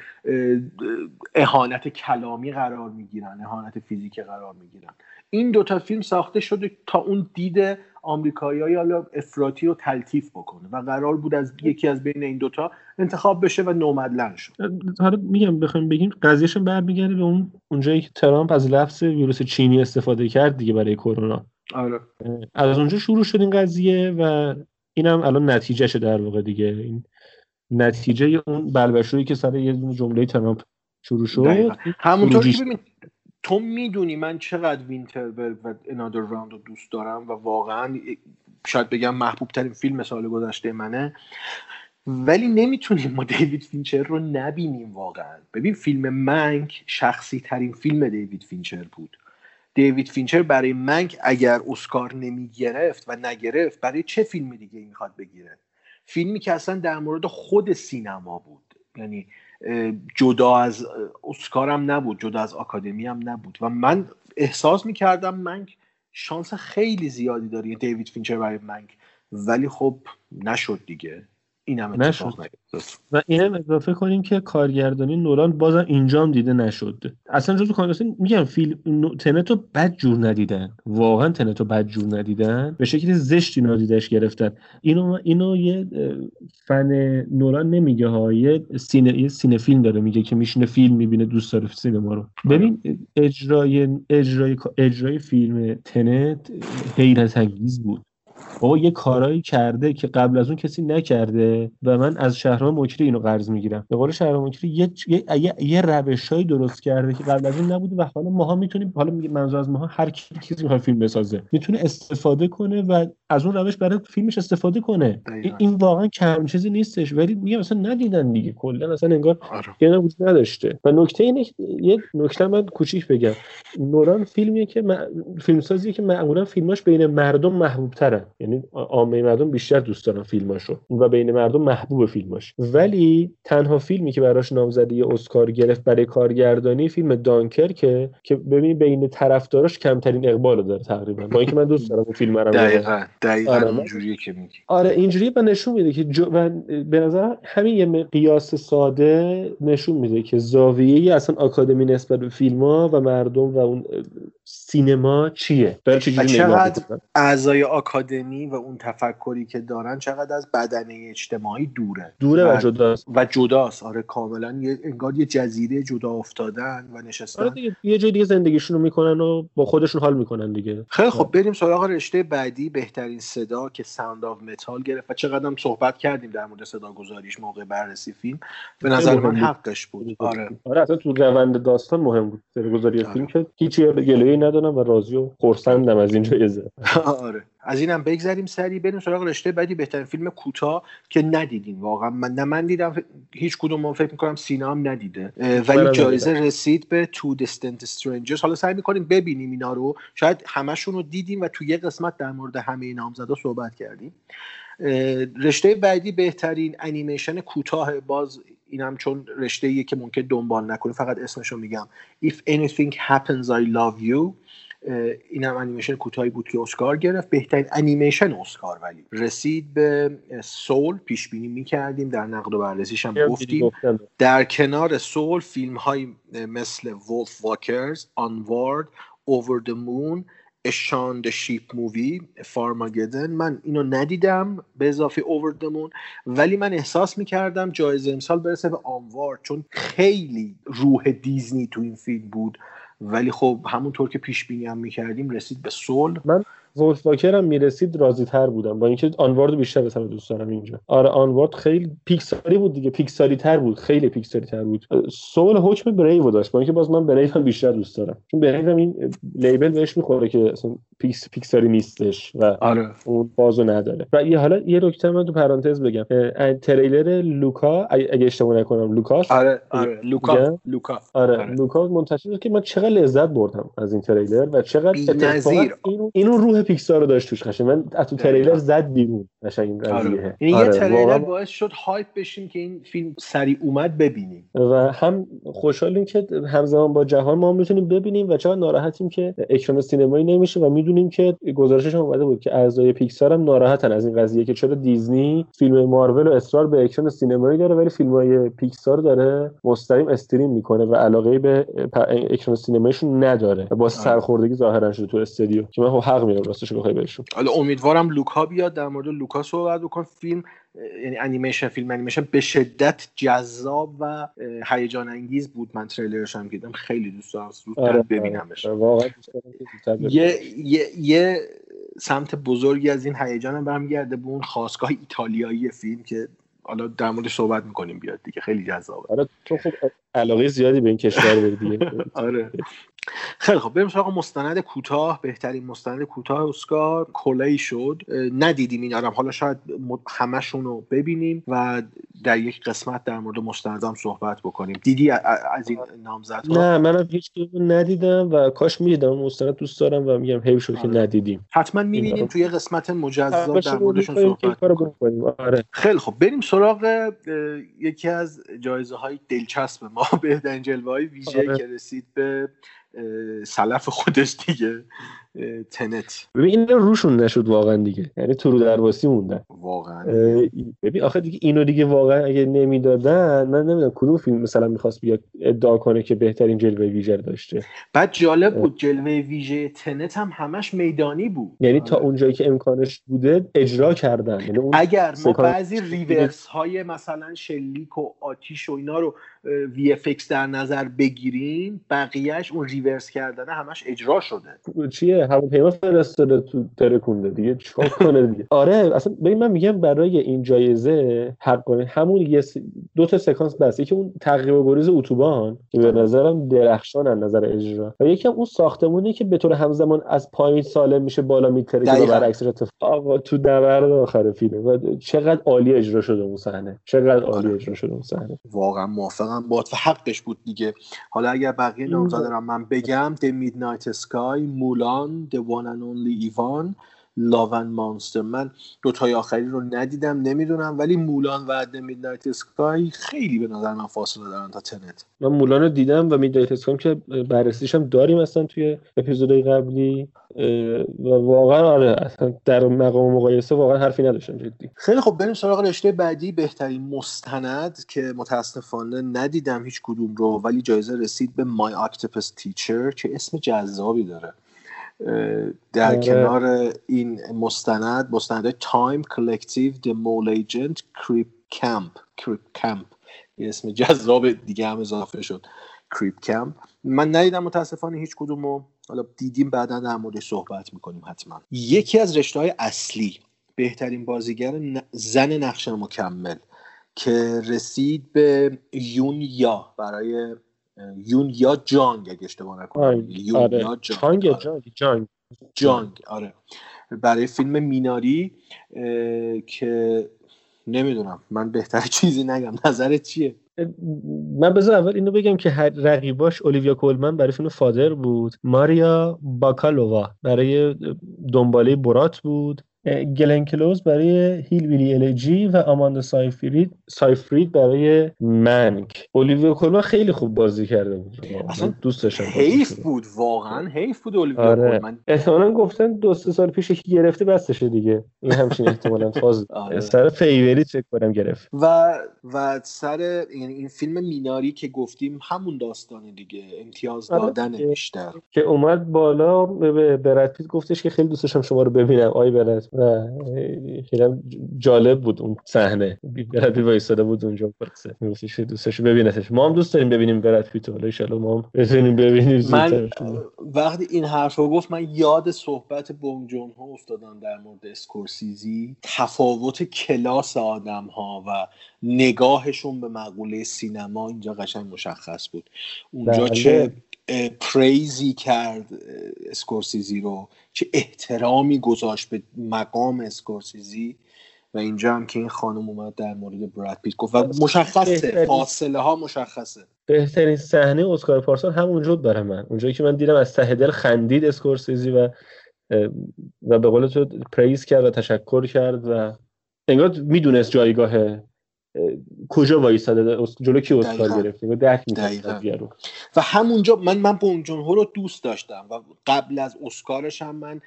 اهانت کلامی قرار می‌گیرن اهانت فیزیکی قرار می‌گیرن. این دوتا فیلم ساخته شده تا اون دید آمریکایی حالا افراطی رو تلطیف بکنه و قرار بود از یکی از بین این دوتا انتخاب بشه و نومدلن شد حالا میگم بخوایم بگیم قضیهش برمیگرده به اون اونجایی که ترامپ از لفظ ویروس چینی استفاده کرد دیگه برای کرونا. آره. از اونجا شروع شد این قضیه و اینم الان نتیجهشه در واقع دیگه. این نتیجه اون بلبشویی که سر یه دونه جمله ترامپ شروع شد همونطور که ببین تو می‌دونی من چقدر وینتربرگ و انادر راوند رو دوست دارم و واقعا شاید بگم محبوب ترین فیلم سال گذشته منه ولی نمی‌تونیم ما دیوید فینچر رو نبینیم واقعا. ببین فیلم منک شخصی ترین فیلم دیوید فینچر بود. دیوید فینچر برای منک اگر اسکار نمی‌گرفت و نگرفت برای چه فیلم دیگه می‌خواد بگیره؟ فیلمی که اصلا در مورد خود سینما بود. یعنی جدا از اسکارم نبود جدا از آکادمی هم نبود. و من احساس می‌کردم منک شانس خیلی زیادی داره دیوید فینچر برای منک. ولی خب نشد دیگه. این هم اتفاق و اینم اضافه کنیم که کارگردانی نولان بازم اینجا هم دیده نشد. اصلا جزو کارگردانی میگم فیلم Tenet و بد جور ندیدن. واقعا Tenet و بد جور ندیدن. به شکل زشتی نادیدش گرفتن. اینو اینو یه فن نولان نمیگه ها. یه سینه, یه سینه فیل داره میگه که میشینه فیلم می‌بینه دوست داره سینما رو. ببین اجرای اجرای اجرای فیلم تنت حیرت انگیز بود. بابا یه کارایی کرده که قبل از اون کسی نکرده و من از شهرام مکری اینو قرض می‌گیرم. به قول شهرام مکری یه یه, یه, روشهایی درست کرده که قبل از این نبوده و حالا ماها می‌تونیم حالا منظور از ماها هر کی کسی می‌خواد فیلم بسازه. می‌تونه استفاده کنه و از اون روش برای فیلمش استفاده کنه. این واقعا کم چیزی نیستش ولی میگم مثلا ندیدن دیگه. کلا اصلا انگار یه وجود نداشته. و نکته اینه یه نکته من کوچیک بگم. نوران فیلمیه که م... فیلمسازیه که معمولا فیلماش بین مردم محبوب ترن یعنی عامه مردم بیشتر دوست دارن فیلماشو و بین مردم محبوب فیلماش. ولی تنها فیلمی که براش نامزدی اسکار گرفت برای کارگردانی فیلم دانکر که که ببین بین طرفداراش کمترین اقبال داره تقریبا. با اینکه من دوست دارم اون فیلم رو دقیقاً آره. اونجوریه که میگی. آره اینجوری به نشون میده که جو... و به نظر همین یه قیاس ساده نشون میده که زاویه اصلا آکادمی نسبت به فیلم ها و مردم و اون سینما چیه؟ داره چقدر اعضای آکادمی و اون تفکری که دارن چقدر از بدنه اجتماعی دوره؟ دوره و, و جداست. و جداست. آره کاملا یه انگار یه جزیره جدا افتادن و نشستن. آره دیگه یه جای دیگه زندگیشون رو می‌کنن و با خودشون حال می‌کنن دیگه. خیلی خب بریم سراغ رشته بعدی بهترین صدا که Sound of Metal گرفت و چقدر هم صحبت کردیم در مورد صدا گذاریش موقع بررسی فیلم. به نظر من حقش بود. آره. آره اصلا تو روند داستان مهم بود صدا گذاری آره. فیلم که هیچ گله‌ای ندارم و راضی و خرسندم از این جایزه آره. از اینم بگذریم سری بریم سراغ رشته بعدی بهترین فیلم کوتاه که ندیدین. واقعا من نه من دیدم هیچ کدوم من فکر می‌کنم سینا هم ندیده. ولی جایزه رسید به تو دیستنت استرنجرز حالا سعی می‌کنیم ببینیم اینا رو. شاید همشون رو دیدیم و تو یه قسمت در مورد همه نامزدا صحبت کردیم. رشته بعدی بهترین انیمیشن کوتاه باز اینم چون رشته ایه که ممکن دنبال نکنیم فقط اسمشو میگم. If anything happens I love you. این هم انیمیشن کوتاهی بود که اسکار گرفت. بهترین انیمیشن اسکار ولی. رسید به Soul پیش بینی می‌کردیم. در نقد و بررسیش هم گفتیم. در کنار Soul فیلم های مثل Wolfwalkers Onward Over the Moon A Shaun the Sheep Movie Farmageddon من اینو ندیدم به اضافه Over the Moon ولی من احساس می‌کردم جایزه امسال برسه به Onward چون خیلی روح دیزنی تو این فیلم بود. ولی خب همونطور که پیش بینی هم می‌کردیم رسید به Soul من Wolfwalker هم می‌رسید راضی تر بودم. با اینکه Onward بیشتر بسر دوست دارم اینجا. آره Onward خیلی پیکساری بود دیگه. پیکساری تر بود. خیلی پیکساری تر بود. Soul حکم Brave داشت. با اینکه باز من Brave هم بیشتر دوست دارم. چون Brave هم این label بهش می‌خوره که اصلا پیکس پیکساری نیستش و آره. اون بازو نداره. و یه حالا یه نکته من تو پرانتز بگم. تریلر لوکا اگه اشتباه نکنم لوکاس. آره آره. لوکا. لوکا. آره, آره. لوکا منتشر که من چقدر لذت بردم از این تریلر و چقدر اینو اینو روح پیکسار رو داشت توش قشنگ. من از تو تریلر زد بیرون. قشنگ این آره. قضیه. یعنی آره. یه تریلر باعث شد hype بشیم که این فیلم سریع اومد ببینیم. و هم خوشحالیم که همزمان با جهان ما می‌تونیم ببینیم و چرا ناراحتیم که اکران سینمایی نمیشه و می‌دونیم که گزارشش هم اومده بود که اعضای پیکسار هم ناراحتن از این قضیه که چرا دیزنی فیلم مارول و اصرار به اکران سینمایی داره ولی فیلم های پیکسار داره مستقیم stream می‌کنه و علاقه به اکران سینمایشون نداره یه سرخوردگی ظاهرا شده تو استودیو که من خب حق میدم. راستش بخوای بهشون حالا امیدوارم لوکا بیاد در مورد لوکا صحبت بکن. فیلم یعنی انیمیشن فیلم انیمیشن به شدت جذاب و هیجان انگیز بود. من تریلرش هم دیدم. خیلی دوست دارم. زودتر آره ببینمش. آره. یه،, یه،, یه سمت بزرگی از این هیجان برمیگرده به اون خواستگاه ایتالیایی فیلم که حالا در مورد صحبت می‌کنیم بیاد دیگه. خیلی جذابه. آره تو خب علاقه زیادی به این کشور بردی آره. خیلی خب بریم سراغ مستند کوتاه. بهترین مستند کوتاه اسکار کلی شد. ندیدیم این آرام حالا شاید همشون رو ببینیم و در یک قسمت در مورد مستندام صحبت بکنیم. دیدی از این نامزد نه من هیچ ندیدم و کاش می‌دیدم. مستند دوست دارم و میگم حیف شد که آره. ندیدیم. حتما می‌بینیم توی قسمت مجزا در موردشون صحبت کنیم آره. خیلی خب بریم سراغ یکی از جایزه های دلچسب ما. بهترین جلوه های ویژه آره. که رسید به سلف خودش دیگه. تنت. ببین این روشون نشد واقعا دیگه. یعنی تو رودرواسی موندن. واقعا. ببین آخه دیگه اینو دیگه واقعا اگه نمی‌دادن من نمی‌دونم کدوم فیلم مثلا می‌خواست بیاد ادعا کنه که بهترین جلوه ویژه داشته. بعد جالب بود جلوه ویژه Tenet هم همش میدانی بود. یعنی تا آره. اونجایی که امکانش بوده اجرا کردن. یعنی اون اگر ما بعضی ریورس های مثلا شلیک و آتیش و اینا رو VFX در نظر بگیریم بقیهش اون reverse کردن همش اجرا شده. چیه؟ هواپیما فرستاده تو ترکونده دیگه چیکار کنه دیگه؟ آره اصلا ببین من میگم برای این جایزه حق همون یه دو تا سکانس بس. یکی اون تعقیب گریز اتوبان که به نظرم درخشان از نظر اجرا. و یکی هم اون ساختمونی که به طور همزمان از پایین سالم میشه بالا میتره که برعکسش اتفاق تو نبرد آخر فیلم. و چقدر عالی اجرا شده اون صحنه. چقدر عالی آره. اجرا شده اون صحنه. واقعا موافقم با و حقش بود دیگه. حالا اگر بقیه نامزد من بگم The Midnight Sky مولان The One and Only ایوان لاون مانستر من دوتای آخری رو ندیدم نمی‌دونم ولی مولان و میدنایت اسکای خیلی به نظر من فاصله دارن تا تنت. من مولان رو دیدم و میدنایت اسکای که بررسیش هم داریم اصلا توی اپیزودهای قبلی و واقعا آره اصلا در مقام مقایسه واقعا حرفی نداشتم جدی. خیلی خب بریم سراغ رشته بعدی بهترین مستند که متاسفانه ندیدم هیچ کدوم رو ولی جایزه رسید به مای اکتپس تیچر که اسم جذابی داره. در آره. کنار این مستند مستند تایم کلکتیو د مول ایجنت کریپ کمپ کریپ کمپ یه اسم جذاب دیگه هم اضافه شد. کریپ کمپ من ندیدم متاسفانه هیچ کدومو. حالا دیدیم بعدا در موردش صحبت می‌کنیم حتما. یکی از رشته های اصلی بهترین بازیگر زن نقش مکمل که رسید به یون یا برای یون یا جانگ اگه اشتباه نکنم. یون آره. یا جانگ. آره. جانگ جانگ. آره. برای فیلم میناری که نمی‌دونم من بهتر چیزی نگم. نظرت چیه؟ من بذار اول اینو بگم که رقیباش اولیویا کولمن برای فیلم فادر بود. ماریا باکالووا برای دنباله برات بود. گلن کلوز برای هیل ویلی الجی و آماندا سایفرید. سایفرید برای منک. اولیویا کولمن خیلی خوب بازی کرده بود. اصلا دوست داشتم حیف بود واقعا حیف بود اولیویا آره. کولمن احتمالاً گفتن دو سه سال پیش یکی گرفته بستشه دیگه. این همچین احتمالاً فاز آره. سر فیوریت فکر کنم گرفت. و و سر یعنی این فیلم میناری که گفتیم همون داستانه دیگه. امتیاز آره. دادن بیشتر. که اومد بالا به براد پیت گفتش که خیلی دوست داشتم شما رو ببینم. آی براد. و خیلی جالب بود اون صحنه. برد وایساده بود اونجا پرسه. میگفتش دوستش ببینتش. ما هم دوست داریم ببینیم برد پیت. حالا ان ما هم بتونیم ببینیم من وقتی این حرفو گفت من یاد صحبت بونگ جون هو افتادم در مورد اسکورسیزی. تفاوت کلاس آدم ها و نگاهشون به مقوله سینما اینجا قشنگ مشخص بود. اونجا بله. چه praise ی کرد اسکورسیزی رو. چه احترامی گذاشت به مقام اسکورسیزی و اینجا هم که این خانم اومد در مورد براد پیت گفت. و مشخصه فاصله ها مشخصه. بهترین صحنه اسکار پارسال همونجا برای من. اونجایی که من دیدم از ته دل خندید اسکورسیزی و و به قول تو پریز کرد و تشکر کرد و انگار می‌دونست جایگاه کجا وایساده جلو کی اسکار. گرفتیم؟ و درک. می‌کنه رو و همونجا من من بونگ جون هو رو دوست داشتم و قبل از اسکارش هم من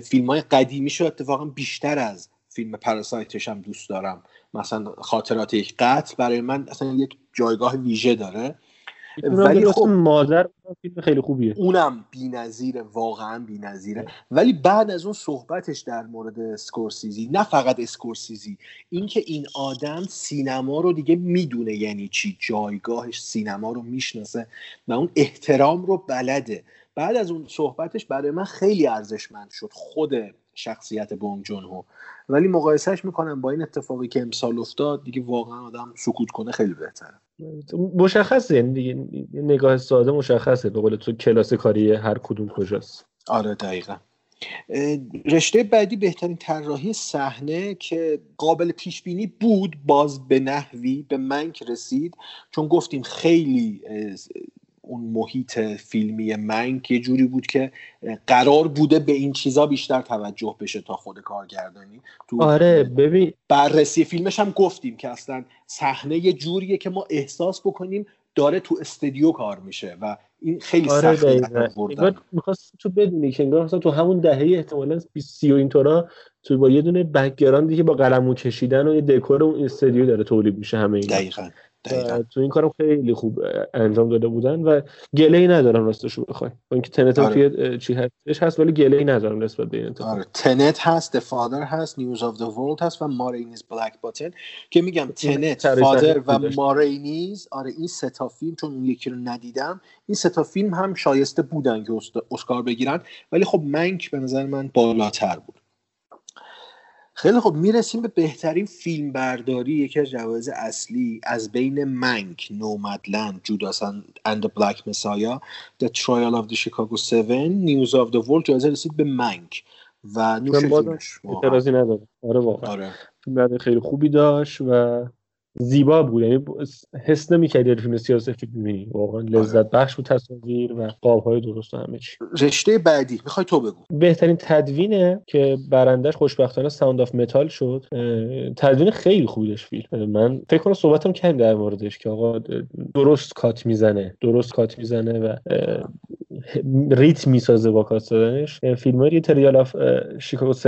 فیلم های قدیمیش رو اتفاقا بیشتر از فیلم پراسایتش هم دوست دارم. مثلا خاطرات یک قتل برای من اصلا یک جایگاه ویژه داره. ولی خب خب مادر فیلم خیلی خوبیه. اونم بی‌نظیره واقعا بی‌نظیره. ولی بعد از اون صحبتش در مورد اسکورسیزی نه فقط اسکورسیزی اینکه این آدم سینما رو دیگه می‌دونه یعنی چی. جایگاهش سینما رو می‌شناسه و اون احترام رو بلده. بعد از اون صحبتش برای من خیلی ارزشمند شد خود شخصیت بونگ جون هو. ولی مقایسهش می‌کنم با این اتفاقی که امسال افتاد دیگه واقعا آدم سکوت کنه خیلی بهتره. مشخصه یعنی دیگه نگاه ساده مشخصه. به قول تو کلاس کاری هر کدوم کجاست. آره دقیقا. رشته بعدی بهترین طراحی صحنه که قابل پیش بینی بود باز به نحوی به منک رسید. چون گفتیم خیلی اون محیط فیلمی منک یه جوری بود که قرار بوده به این چیزا بیشتر توجه بشه تا خود کارگردانی. تو آره ببین بررسی فیلمش هم گفتیم که اصلا صحنه یه جوریه که ما احساس بکنیم داره تو استودیو کار میشه و این خیلی آره سخته می‌خواست تو بدونی که انگار مثلا تو همون دهه احتمالاً 20 سی و اینطورا تو با یه دونه بکگراندی که با قلمو کشیدن و یه دکور اون استودیو داره تولید میشه همه اینا. دقیقا. تو این کارم خیلی خوب انجام داده بودن و گله ای ندارم راستشو بخوای با اینکه تنت هم آره. توی چی هستش هست ولی گله ای ندارم نسبت به این اتفاق. آره. تنت هست The Father هست News of the World هست و مارینیز بلک باتن که میگم تنت فادر و. مارینیز آره این سه تا فیلم چون اون یکی رو ندیدم این سه تا فیلم هم شایسته بودن که اسکار بگیرن. ولی خب منک به نظر من بالاتر بود. خیلی خب می‌رسیم به بهترین فیلم برداری یکی از جوایز اصلی از بین منک نومدلند جوداس and Black Messiah The Trial of the Chicago 7 News of the World جایزه رسید به منک و نوش. اعتراضی ندارم. آره واقعا. آره. فیلم خیلی خوبی داشت و زیبا بود. یعنی حس نمی‌کردی داری فیلم سیاسی می‌بینی واقعا لذت بخش بود تصاویر و قاب‌های درست و همه چی. رشته بعدی. می‌خوای تو بگو. بهترین تدوینه که برندش خوشبختانه Sound of Metal شد. تدوین خیلی خوبی داشت فیلم. من فکر کنم صحبتم کردیم در موردش که آقا درست کات می‌زنه. درست کات می‌زنه و اه، ریتم می‌سازه با کات زدنش. فیلم های Trial of Chicago 7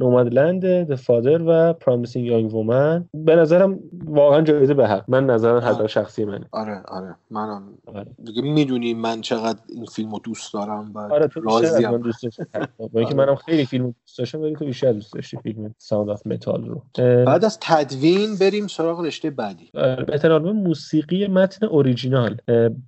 Nomadland The Father و Promising Young Woman. به نظرم واقعا جایزه به حق. من نظرم آه. حد شخصی منه. آره آره. منم آره. دیگه می‌دونی من چقدر این فیلم رو دوست دارم و آره تو از من دوست داشتی. با اینکه آره. منم خیلی فیلم دوست داشتم ولی تو بیشتر دوست داشتی فیلم Sound of Metal رو. بعد از تدوین بریم سراغ رشته بعدی. آره، بهترین آلبوم موسیقی متن اوریجینال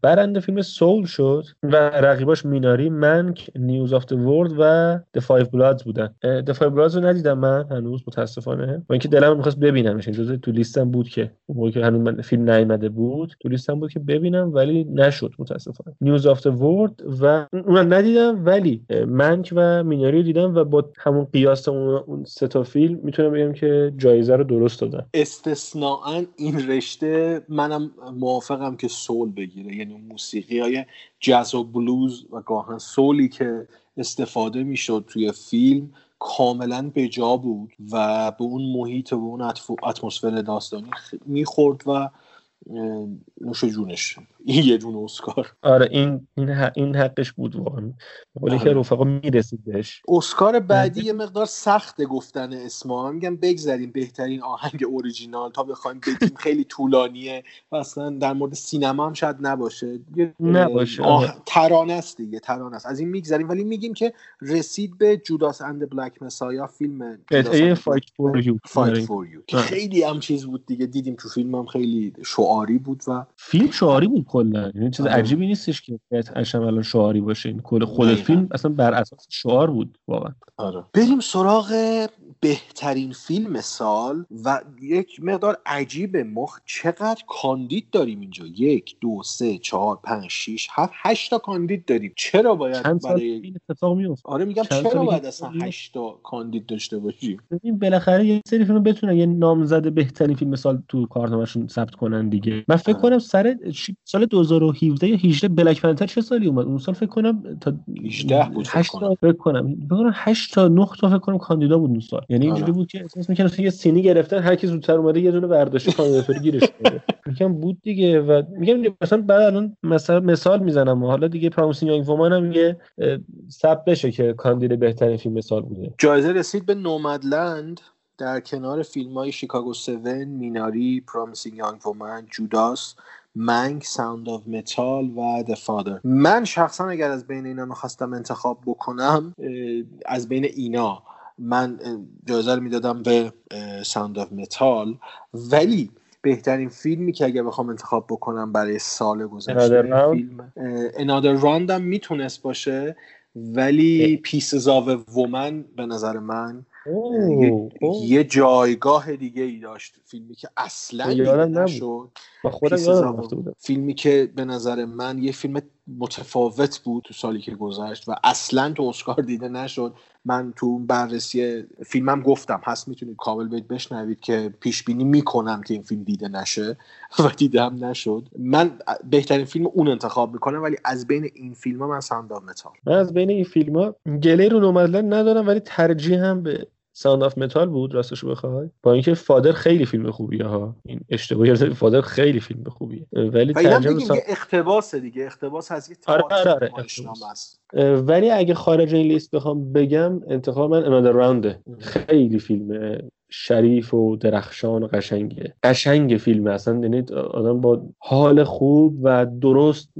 برنده فیلم Soul شد و رقیباش Minari Mank News of the World و The Five Bloods بودن. The Five Bloods رو ندیدم من هنوز متاسفانه. با اینکه دلم می‌خواست ببینمش. جزو تو لیستم بود که اون موقع که هنوز من فیلم نیومده بود تو لیستم بود که ببینم ولی نشد متاسفانه. News of World و اونم ندیدم ولی Mank و Minari دیدم و با همون قیاس اون, اون سه تا فیلم می‌تونم بگم که جایزه رو درست دادن. استثناا این رشته منم موافقم که سول بگیره. یعنی موسیقی های جاز و بلوز و گاهن سولی که استفاده می‌شد توی فیلم کاملا به جا بود و به اون محیط و به اون اتمسفر داستانی می‌خورد و نوش جونش. این یه دونه اسکار. آره این این, حق این حقش بود واقعا. به قول یکی آره. رفقا می‌رسید بهش اسکار بعدی یه مقدار سخت گفتن اسما میگم بگذاریم بهترین آهنگ اوریجینال تا بخوایم بگیم خیلی طولانیه. و اصلا در مورد سینما هم شاید نباشه. نباشه، آه... آره. ترانه است دیگه ترانه است. از این میگذریم. ولی میگیم که رسید به Judas and Black Messiah فیلم قطعه فایت فور یو. فایت فور یو. که آره. خیلی هم چیز بود دیگه. دیدیم تو فیلم هم خیلی شعاری بود و فیلم شعاری بود کلا یعنی چیز آره. عجیبی نیستش که هم الان شعاری باشه این کل خود. فیلم اصلا بر اساس شعار بود واقعا آره. بریم سراغ بهترین فیلم سال و یک مقدار عجیبه ما چقدر کاندید داریم اینجا؟ یک دو سه چهار پنج شیش هفت هشت تا کاندید داریم. چرا باید چند سال برای این اتفاق میفته آره میگم چرا باید اصلا میفته؟ هشت تا کاندید داشته باشیم؟ ببین بالاخره یه سری فیلم بتونن یه نامزد بهترین فیلم سال تو کارنامه‌شون ثبت کنن دیگه. من فکر آره. کنم سر سال 2017 یا 18 Black Panther چه سالی اومد؟ اون سال فکر کنم تا 18 بود فکر 8 کنم. تا فکر کنم. فکر کنم 8 تا 9 تا فکر کنم کاندیدا بود اون سال. یعنی اینجوری بود که احساس می‌کنم یه سینی گرفتن هر کی زودتر اومده یه دونه برداشته کاندیداتوری گیرش کنه. میگم بود دیگه و میگم مثلا بعد الان مثلا مثال می‌زنم حالا دیگه Promising Young Woman هم یه سب بشه که کاندید بهترین فیلم امسال بوده. جایزه رسید به Nomadland در کنار فیلم های Chicago 7 میناری Promising Young Woman Judas منک Sound of Metal و The Father من شخصا اگر از بین اینا می‌خواستم انتخاب بکنم از بین اینا من جایزه رو می‌دادم به Sound of Metal ولی بهترین فیلمی که اگر بخوام انتخاب بکنم برای سال گذشته فیلم Another Round هم می‌تونست باشه ولی Pieces of a Woman به نظر من یه, یه جایگاه دیگه ای داشت فیلمی که اصلا نشد فیلمی که به نظر من یه فیلم متفاوت بود تو سالی که گذشت و اصلا تو اسکار دیده نشد. من تو اون بررسی فیلمم گفتم هست می‌تونید کامل برید بشنوید که پیش بینی می‌کنم که این فیلم دیده نشه و دیده هم نشد. من بهترین فیلم اون انتخاب می‌کنم ولی از بین این فیلم ها من Sound of Metal من از بین این فیلم ها گله‌ای رو Nomadland ندارم ولی ترجیحم به Sound of Metal بود راستش بخوای؟ با اینکه Father خیلی فیلم خوبیه ها. این اشتباهی Father خیلی فیلم خوبیه. ولی ترجمه سان... اقتباس دیگه. اقتباس از یه آره آره آره ولی اگه خارج این لیست بخوام بگم انتخاب من Another Round ه خیلی فیلم شریف و درخشان و قشنگه قشنگ فیلم اصلا یعنی آدم با حال خوب و درست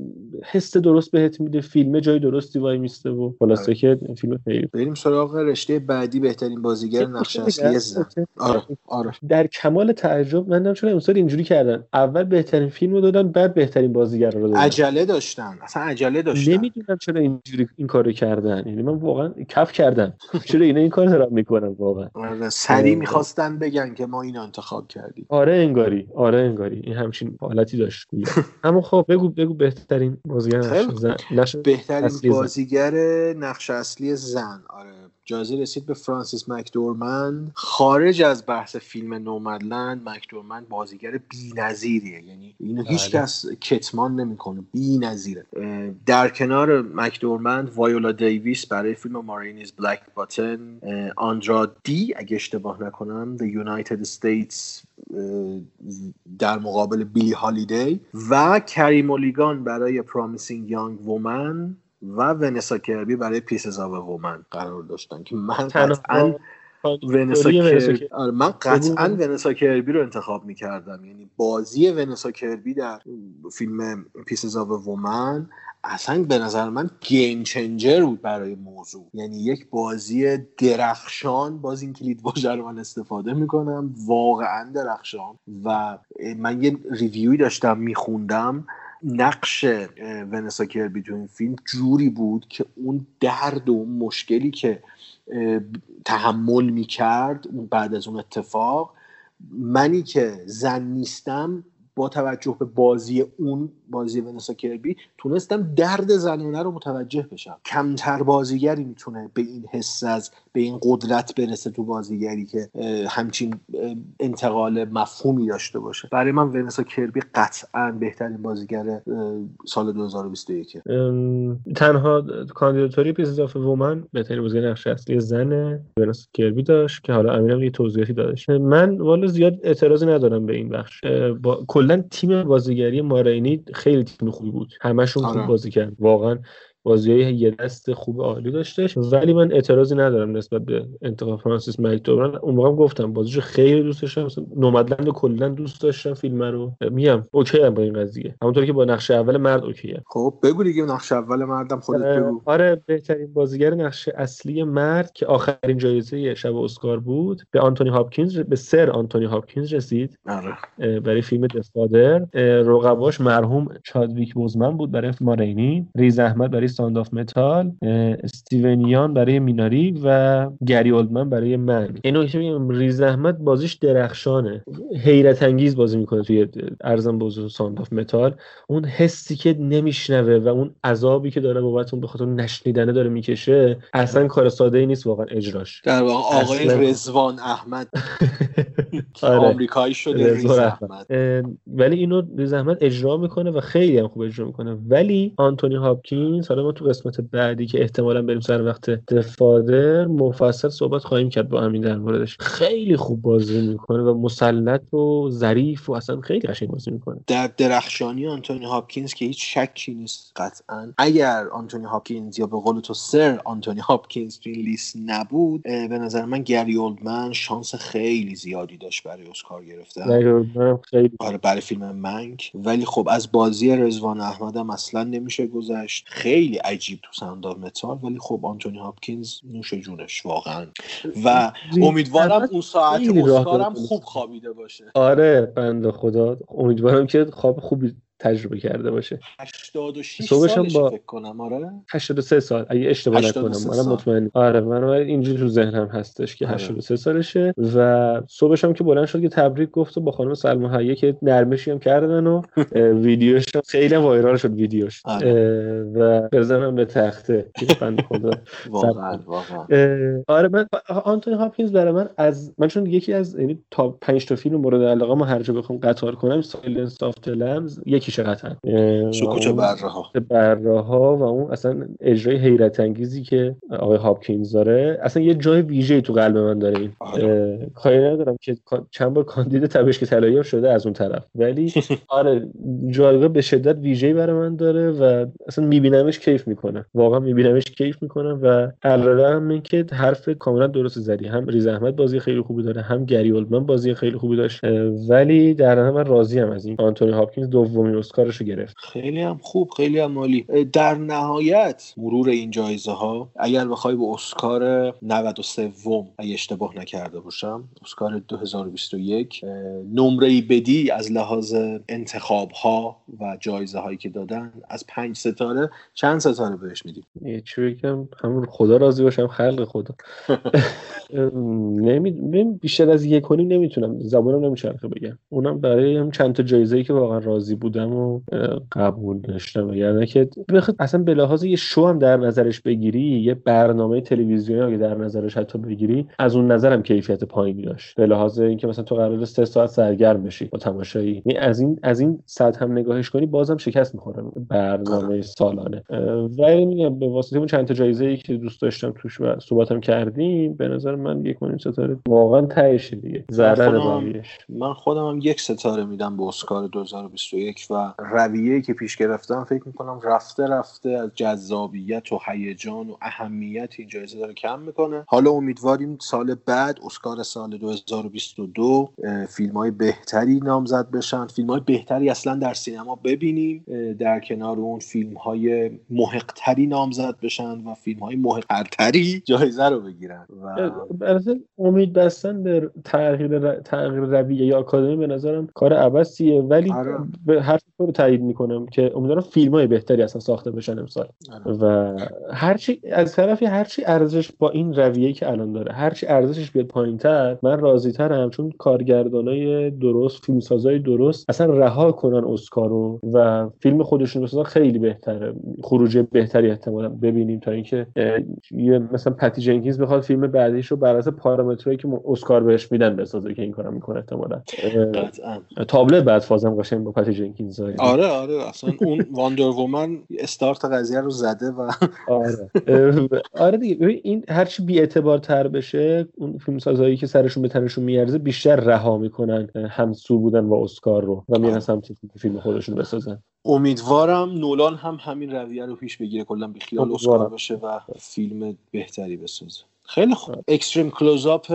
حس درست بهت میده فیلم جای درستی وای میسته و خلاصه که فیلم خیلی بریم سراغ رشته بعدی بهترین بازیگر نقش اصلی آره آره. در کمال تعجب من چون امسال اینجوری کردن. اول بهترین فیلم رو دادن بعد بهترین بازیگر رو دادن. عجله داشتن. اصلا عجله داشتن. نمی‌دونم چرا اینجوری این کارو کردن. یعنی من واقعا کف کردم. چرا اینا این کارو دارن می‌کنن واقعا. آره سری می‌خواستن بگن که ما اینو انتخاب کردیم. آره انگاری آره انگاری. این همچین حالتی داشت اما خب بگو بگو بهترین بازیگر نقش بهترین بازیگر نقش اصلی زن. آره. جایزه رسید به فرانسیس مکدورمن. خارج از بحث فیلم نومدلند مکدورمن بازیگر بی‌نظیریه. یعنی اینو هیچ بله. کس کتمان نمی‌کنه. بی‌نظیره. در کنار مکدورمن وایولا دیویس برای فیلم مارینیز بلک باتن آندرا دی اگه اشتباه نکنم The United States در مقابل بیلی هالیدی. و کری مولیگان برای Promising Young Woman و ونسا کربی برای Pieces of a Woman قرار داشتن که من قطعا ونسا کربی آره، من قطعا ونسا کربی رو انتخاب می‌کردم. یعنی بازی ونسا کربی در فیلم Pieces of a Woman اصلا به نظر من game changer بود برای موضوع. یعنی یک بازی درخشان باز این کلید واژه رو من استفاده می‌کنم واقعا درخشان. و من یه ریویوی داشتم میخوندم. نقش ونسا کربی تو این فیلم جوری بود که اون درد و اون مشکلی که تحمل می‌کرد بعد از اون اتفاق منی که زن نیستم با توجه به بازی اون بازی ونسا کربی تونستم درد زنانه رو متوجه بشم. کمتر بازیگری می‌تونه به این حس از به این قدرت برسه تو بازیگری که همچین انتقال مفهومی داشته باشه. برای من ونسا کربی قطعا بهترین بازیگر سال 2021 تنها کاندیداتوری Pieces of a Woman بهترین بازیگر نقش اصلی زن ونسا کربی داشت که حالا امیرم یه توضیحی دادش. من والا زیاد اعتراضی ندارم به این بخش. با کلا تیم بازیگری مارینی خیلی تیم خوبی بود همشون خوب آره. بازی کرد واقعا بازی یه دست خوب عالی داشتش. ولی من اعتراضی ندارم نسبت به انتخاب فرانسیس مکدورمن اون موقع گفتم بازیشو خیلی دوست داشتم. Nomadland کلا دوست داشتم فیلم رو. میگم okay ام با این قضیه. همونطوری که با نقش اول مرد okay ام. خب بگو دیگه نقش اول مردم خودت بگو. آره بهترین بازیگر نقش اصلی مرد که آخرین جایزه شب اسکار بود به آنتونی هاپکینز به سر آنتونی هاپکینز رسید. آره. برای فیلم The Father رقباش مرحوم چادویک بوزمن بود برای مارینی. ریز احمد برای Sound of Metal استیون یان برای میناری و گری اولدمن برای منک. اینو که میگم ریز احمد بازیش درخشانه. حیرت انگیز بازی می‌کنه توی عرضم به حضورت Sound of Metal اون حسی که نمیشنوه و اون عذابی که داره بابت اون به خاطر نشنیدنه داره می‌کشه اصلا کار ساده ای نیست واقعا اجراش. در واقع آقای رضوان احمد. آره. آمریکایی شده ریز. احمد. ولی اینو ریز احمد اجرا می‌کنه و خیلی هم خوب اجرا می‌کنه. ولی آنتونی هاپکینز حالا ما تو قسمت بعدی که احتمالا بریم سر وقت The Father مفصل صحبت خواهیم کرد با همین در موردش. خیلی خوب بازی می‌کنه و مسلط و ظریف و اصلا خیلی قشنگ بازی می‌کنه. در درخشانی آنتونی هاپکینز که هیچ شکی نیست قطعا. اگر آنتونی هاپکینز یا به قول تو سر آنتونی هاپکینز تو این لیست نبود به نظر من گری اولدمن شانس خیلی زیادی داشت برای اسکار گرفتن. خیلی آره برای فیلم منک. ولی خب از بازی رضوان احمدم اصلا نمیشه گذشت. خیلی عجیب تو Sound of Metal ولی خب آنتونی هاپکینز نوش جونش واقعا. و امیدوارم اون ساعت خیلی اسکارم. خوب خوابیده باشه. آره بنده خدا. امیدوارم که خواب خوبی تجربه کرده باشه. 86 صبحش هم سالشه با- فکر کنم آره. 83 سال. اگه اشتباه 83 نکنم. سال. مطمئن آره من اینجوری تو ذهنم هستش که آره. 83 سالشه و صبحش هم که بلند شد که تبریک گفت و با خانم سلما حیه که نرمشی هم کردن و ویدیوش هم خیلی وایرال شد ویدیوش. آره. و بزنم به تخته. که بنده خدا. واقعا واقعا. آره من آنتونی هاپکینز برای من از من چون یکی از یعنی تا پنج تا فیلم مورد علاقه ما هر جا بخوام قطار کنم Silence of the Lambs یکیشه قطعا اه، و سکوت بره ها بره ها و اون اصلا اجرای حیرت انگیزی که آقای هاپکینز داره اصلا یه جای ویژه تو قلب من داره این. آره. کاری ندارم که چند بار کاندید تمشک طلایی هم شده از اون طرف. ولی آره جایگاه به شدت ویژه‌ای برای من داره و اصلا میبینمش کیف می‌کنم واقعا میبینمش کیف می‌کنم و علاوه هم این که حرف کاملا درست زدی. هم ریز احمد بازی خیلی خوبی داره هم گری اولدمن بازی خیلی خوبی داشت. ولی در نهایت من راضی ام از این. آنتونی هاپکینز دومین اسکارش رو گرفت. خیلی هم خوب خیلی هم عالی. در نهایت مرور این جایزه ها اگر بخوای به اسکار 93 اگه اشتباه نکرده باشم اسکار 2021 اه، نمره بدی از لحاظ انتخاب ها و جایزه هایی که دادن از پنج ستاره چند ستاره بهش میدیم یه چی بگم همون خدا راضی باشم خلق خدا. نمی بیشتر از یک نمی‌تونم زبانم نمیچرخه بگم. اونم برای هم چند تا جایزه ای که واقعا راضی بودم. و اه، قبول داشتم. یعنی که بخاطر اصلا به لحاظ یه شو هم در نظرش بگیری یه برنامه تلویزیونی اگه در نظرش حتی بگیری از اون نظرم کیفیت پایینی داشت. به لحاظ اینکه مثلا تو قرار سه ساعت سرگرم بشی با تماشایی. یعنی از این از این سطح هم نگاهش کنی بازم شکست می‌خوره برنامه سالانه. اه، ولی میگم به واسطه اون چند تا جایزه ای که دوست داشتم توش و صحبتم کردیم به نظر من یک و نیم ستاره واقعا تهشه دیگه. ضرر من خودم هم یک ستاره میدم به اسکار 2021 و رویه که پیش گرفتم فکر می‌کنم رفته رفته از جذابیت و هیجان و اهمیت این جایزه داره کم می‌کنه. حالا امیدواریم سال بعد اسکار سال 2022 فیلم های بهتری نامزد بشن. فیلم های بهتری اصلا در سینما ببینیم. در کنار اون فیلم های محقتری نامزد بشن و فیلم های محقتری جایزه رو بگیرن. و امید بستن به تغییر تغییر رویه یا آکادمی به نظرم کار عبسیه ولی آره. به حرف تو رو تایید می‌کنم که امیدوارم فیلم های بهتری اصلا ساخته بشن امسال. آره. و هرچی از طرفی هرچی ارزش با این رویه که الان داره هرچی ارزشش بیاد پایینتر من راضی ترم چون کارگردانای درست فیلمسازای درست اصلا رها کنن اسکارو و فیلم خودشون بسازن خیلی بهتره. خروجی بهتری احتمالا ببینیم تا اینکه یه مثلا پتی جنکینز بخواد فیلم بعدیش رو بر اساس پارامترایی که اسکار بهش میدن بسازه که این کارو می‌کنه احتمالا. تابلت بعد فازم قشنگ با پتی جنکینز. آره آره اصلا اون واندر وومن استارت قضیه رو زده و آره آره دیگه این هرچی بی اعتبار تر بشه اون فیلم سازایی که سرشون به تنشون میارزه بیشتر رها می‌کنن همسو بودن با اسکار رو و میرن آره. سمت فیلم خودشون بسازن امیدوارم نولان هم همین رویه رو پیش بگیره کلا بیخیال اسکار امیدوارم. بشه و فیلم بهتری بسازه خیلی خوب. Extreme Close-up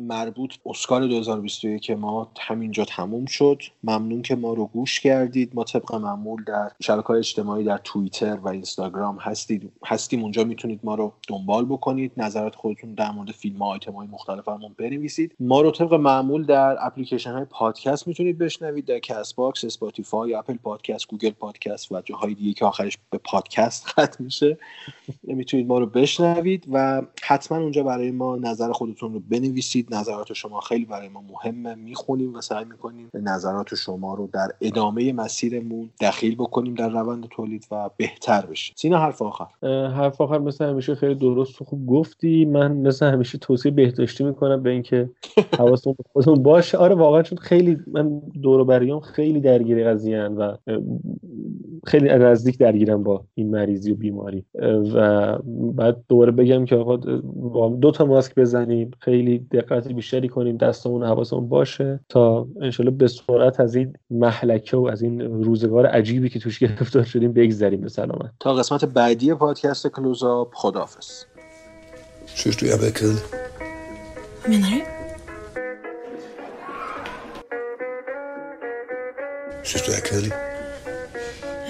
مربوط اسکار 2021 ما همینجا تموم شد. ممنون که ما رو گوش کردید. ما طبق معمول در شبکه های اجتماعی در توییتر و اینستاگرام هستید. هستیم. اونجا می‌تونید ما رو دنبال بکنید. نظرات خودتون در مورد فیلم ها آیتم های مختلف همون بنویسید. ما رو طبق معمول در اپلیکیشن های پادکست می‌تونید بشنوید. در Castbox Spotify Apple Podcast Google Podcast و جاهای دیگه که آخرش به پادکست ختم میشه. می‌تونید ما رو بشنوید و حتما اونجا برای ما نظر خودتون رو بنویسید. نظرات شما خیلی برای ما مهمه. می‌خونیم و سعی می‌کنیم نظرات شما رو در ادامه مسیرمون دخیل بکنیم در روند تولید و بهتر بشیم. سینا حرف آخر. حرف آخر مثل همیشه خیلی درست و خوب گفتی. من مثل همیشه توصیه بهداشتی می‌کنم به اینکه حواستون به خودتون باشه. آره واقعا چون خیلی من دور بریام خیلی درگیر قضیه و خیلی نزدیک درگیرم با این مریضی و بیماری و بعد دوباره بگم که آقا دو تا ماسک بزنیم خیلی دقت بیشتری کنیم دستمون حواسمون باشه تا انشالله به سرعت از این محلکه و از این روزگار عجیبی که توش گرفتار شدیم بگذریم به سلامت تا قسمت بعدی پادکست کلوزآپ خداحافظ Synes du, jeg har været kedelig? Hvad mener du? Synes du, jeg er kedelig?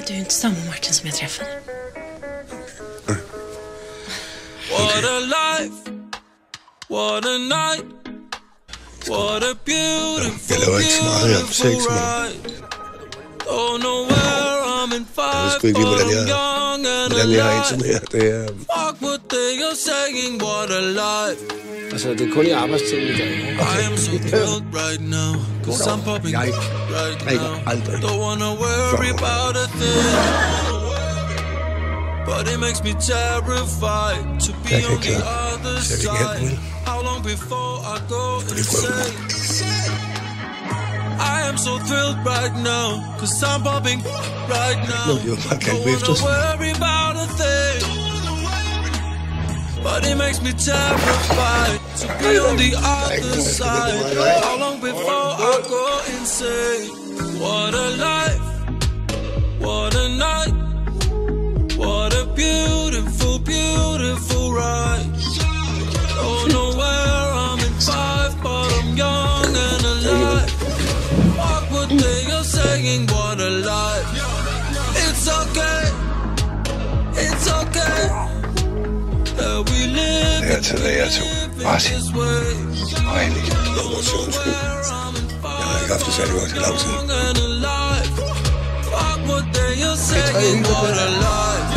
Men du är inte samma Martin som jag träffade. Mm. What a life, what a night, what a beautiful, beautiful ride. Don't know where Dat is kun je maar ja. Det er... Fuck what they are saying, what a life. Altså, det er kun i arbejdstiden i dag. I am so cold right now. Cause I'm popping Jeg drikker aldrig. Don't wanna worry about a thing. But it makes me terrified to be on the other side. How long before I go insane? I am so thrilled right now, cause I'm popping right now. Nå, det var bare kaldt Don't wanna worry about a thing. But it makes me terrified to be on the other side. How long before I go insane? What a life, what a night, what a beautiful singing what a life. It's okay. It's okay. That we live. Yatı Asi. Aynı promosyon çıkıyor. Yani hafta seni in lazım. It's okay.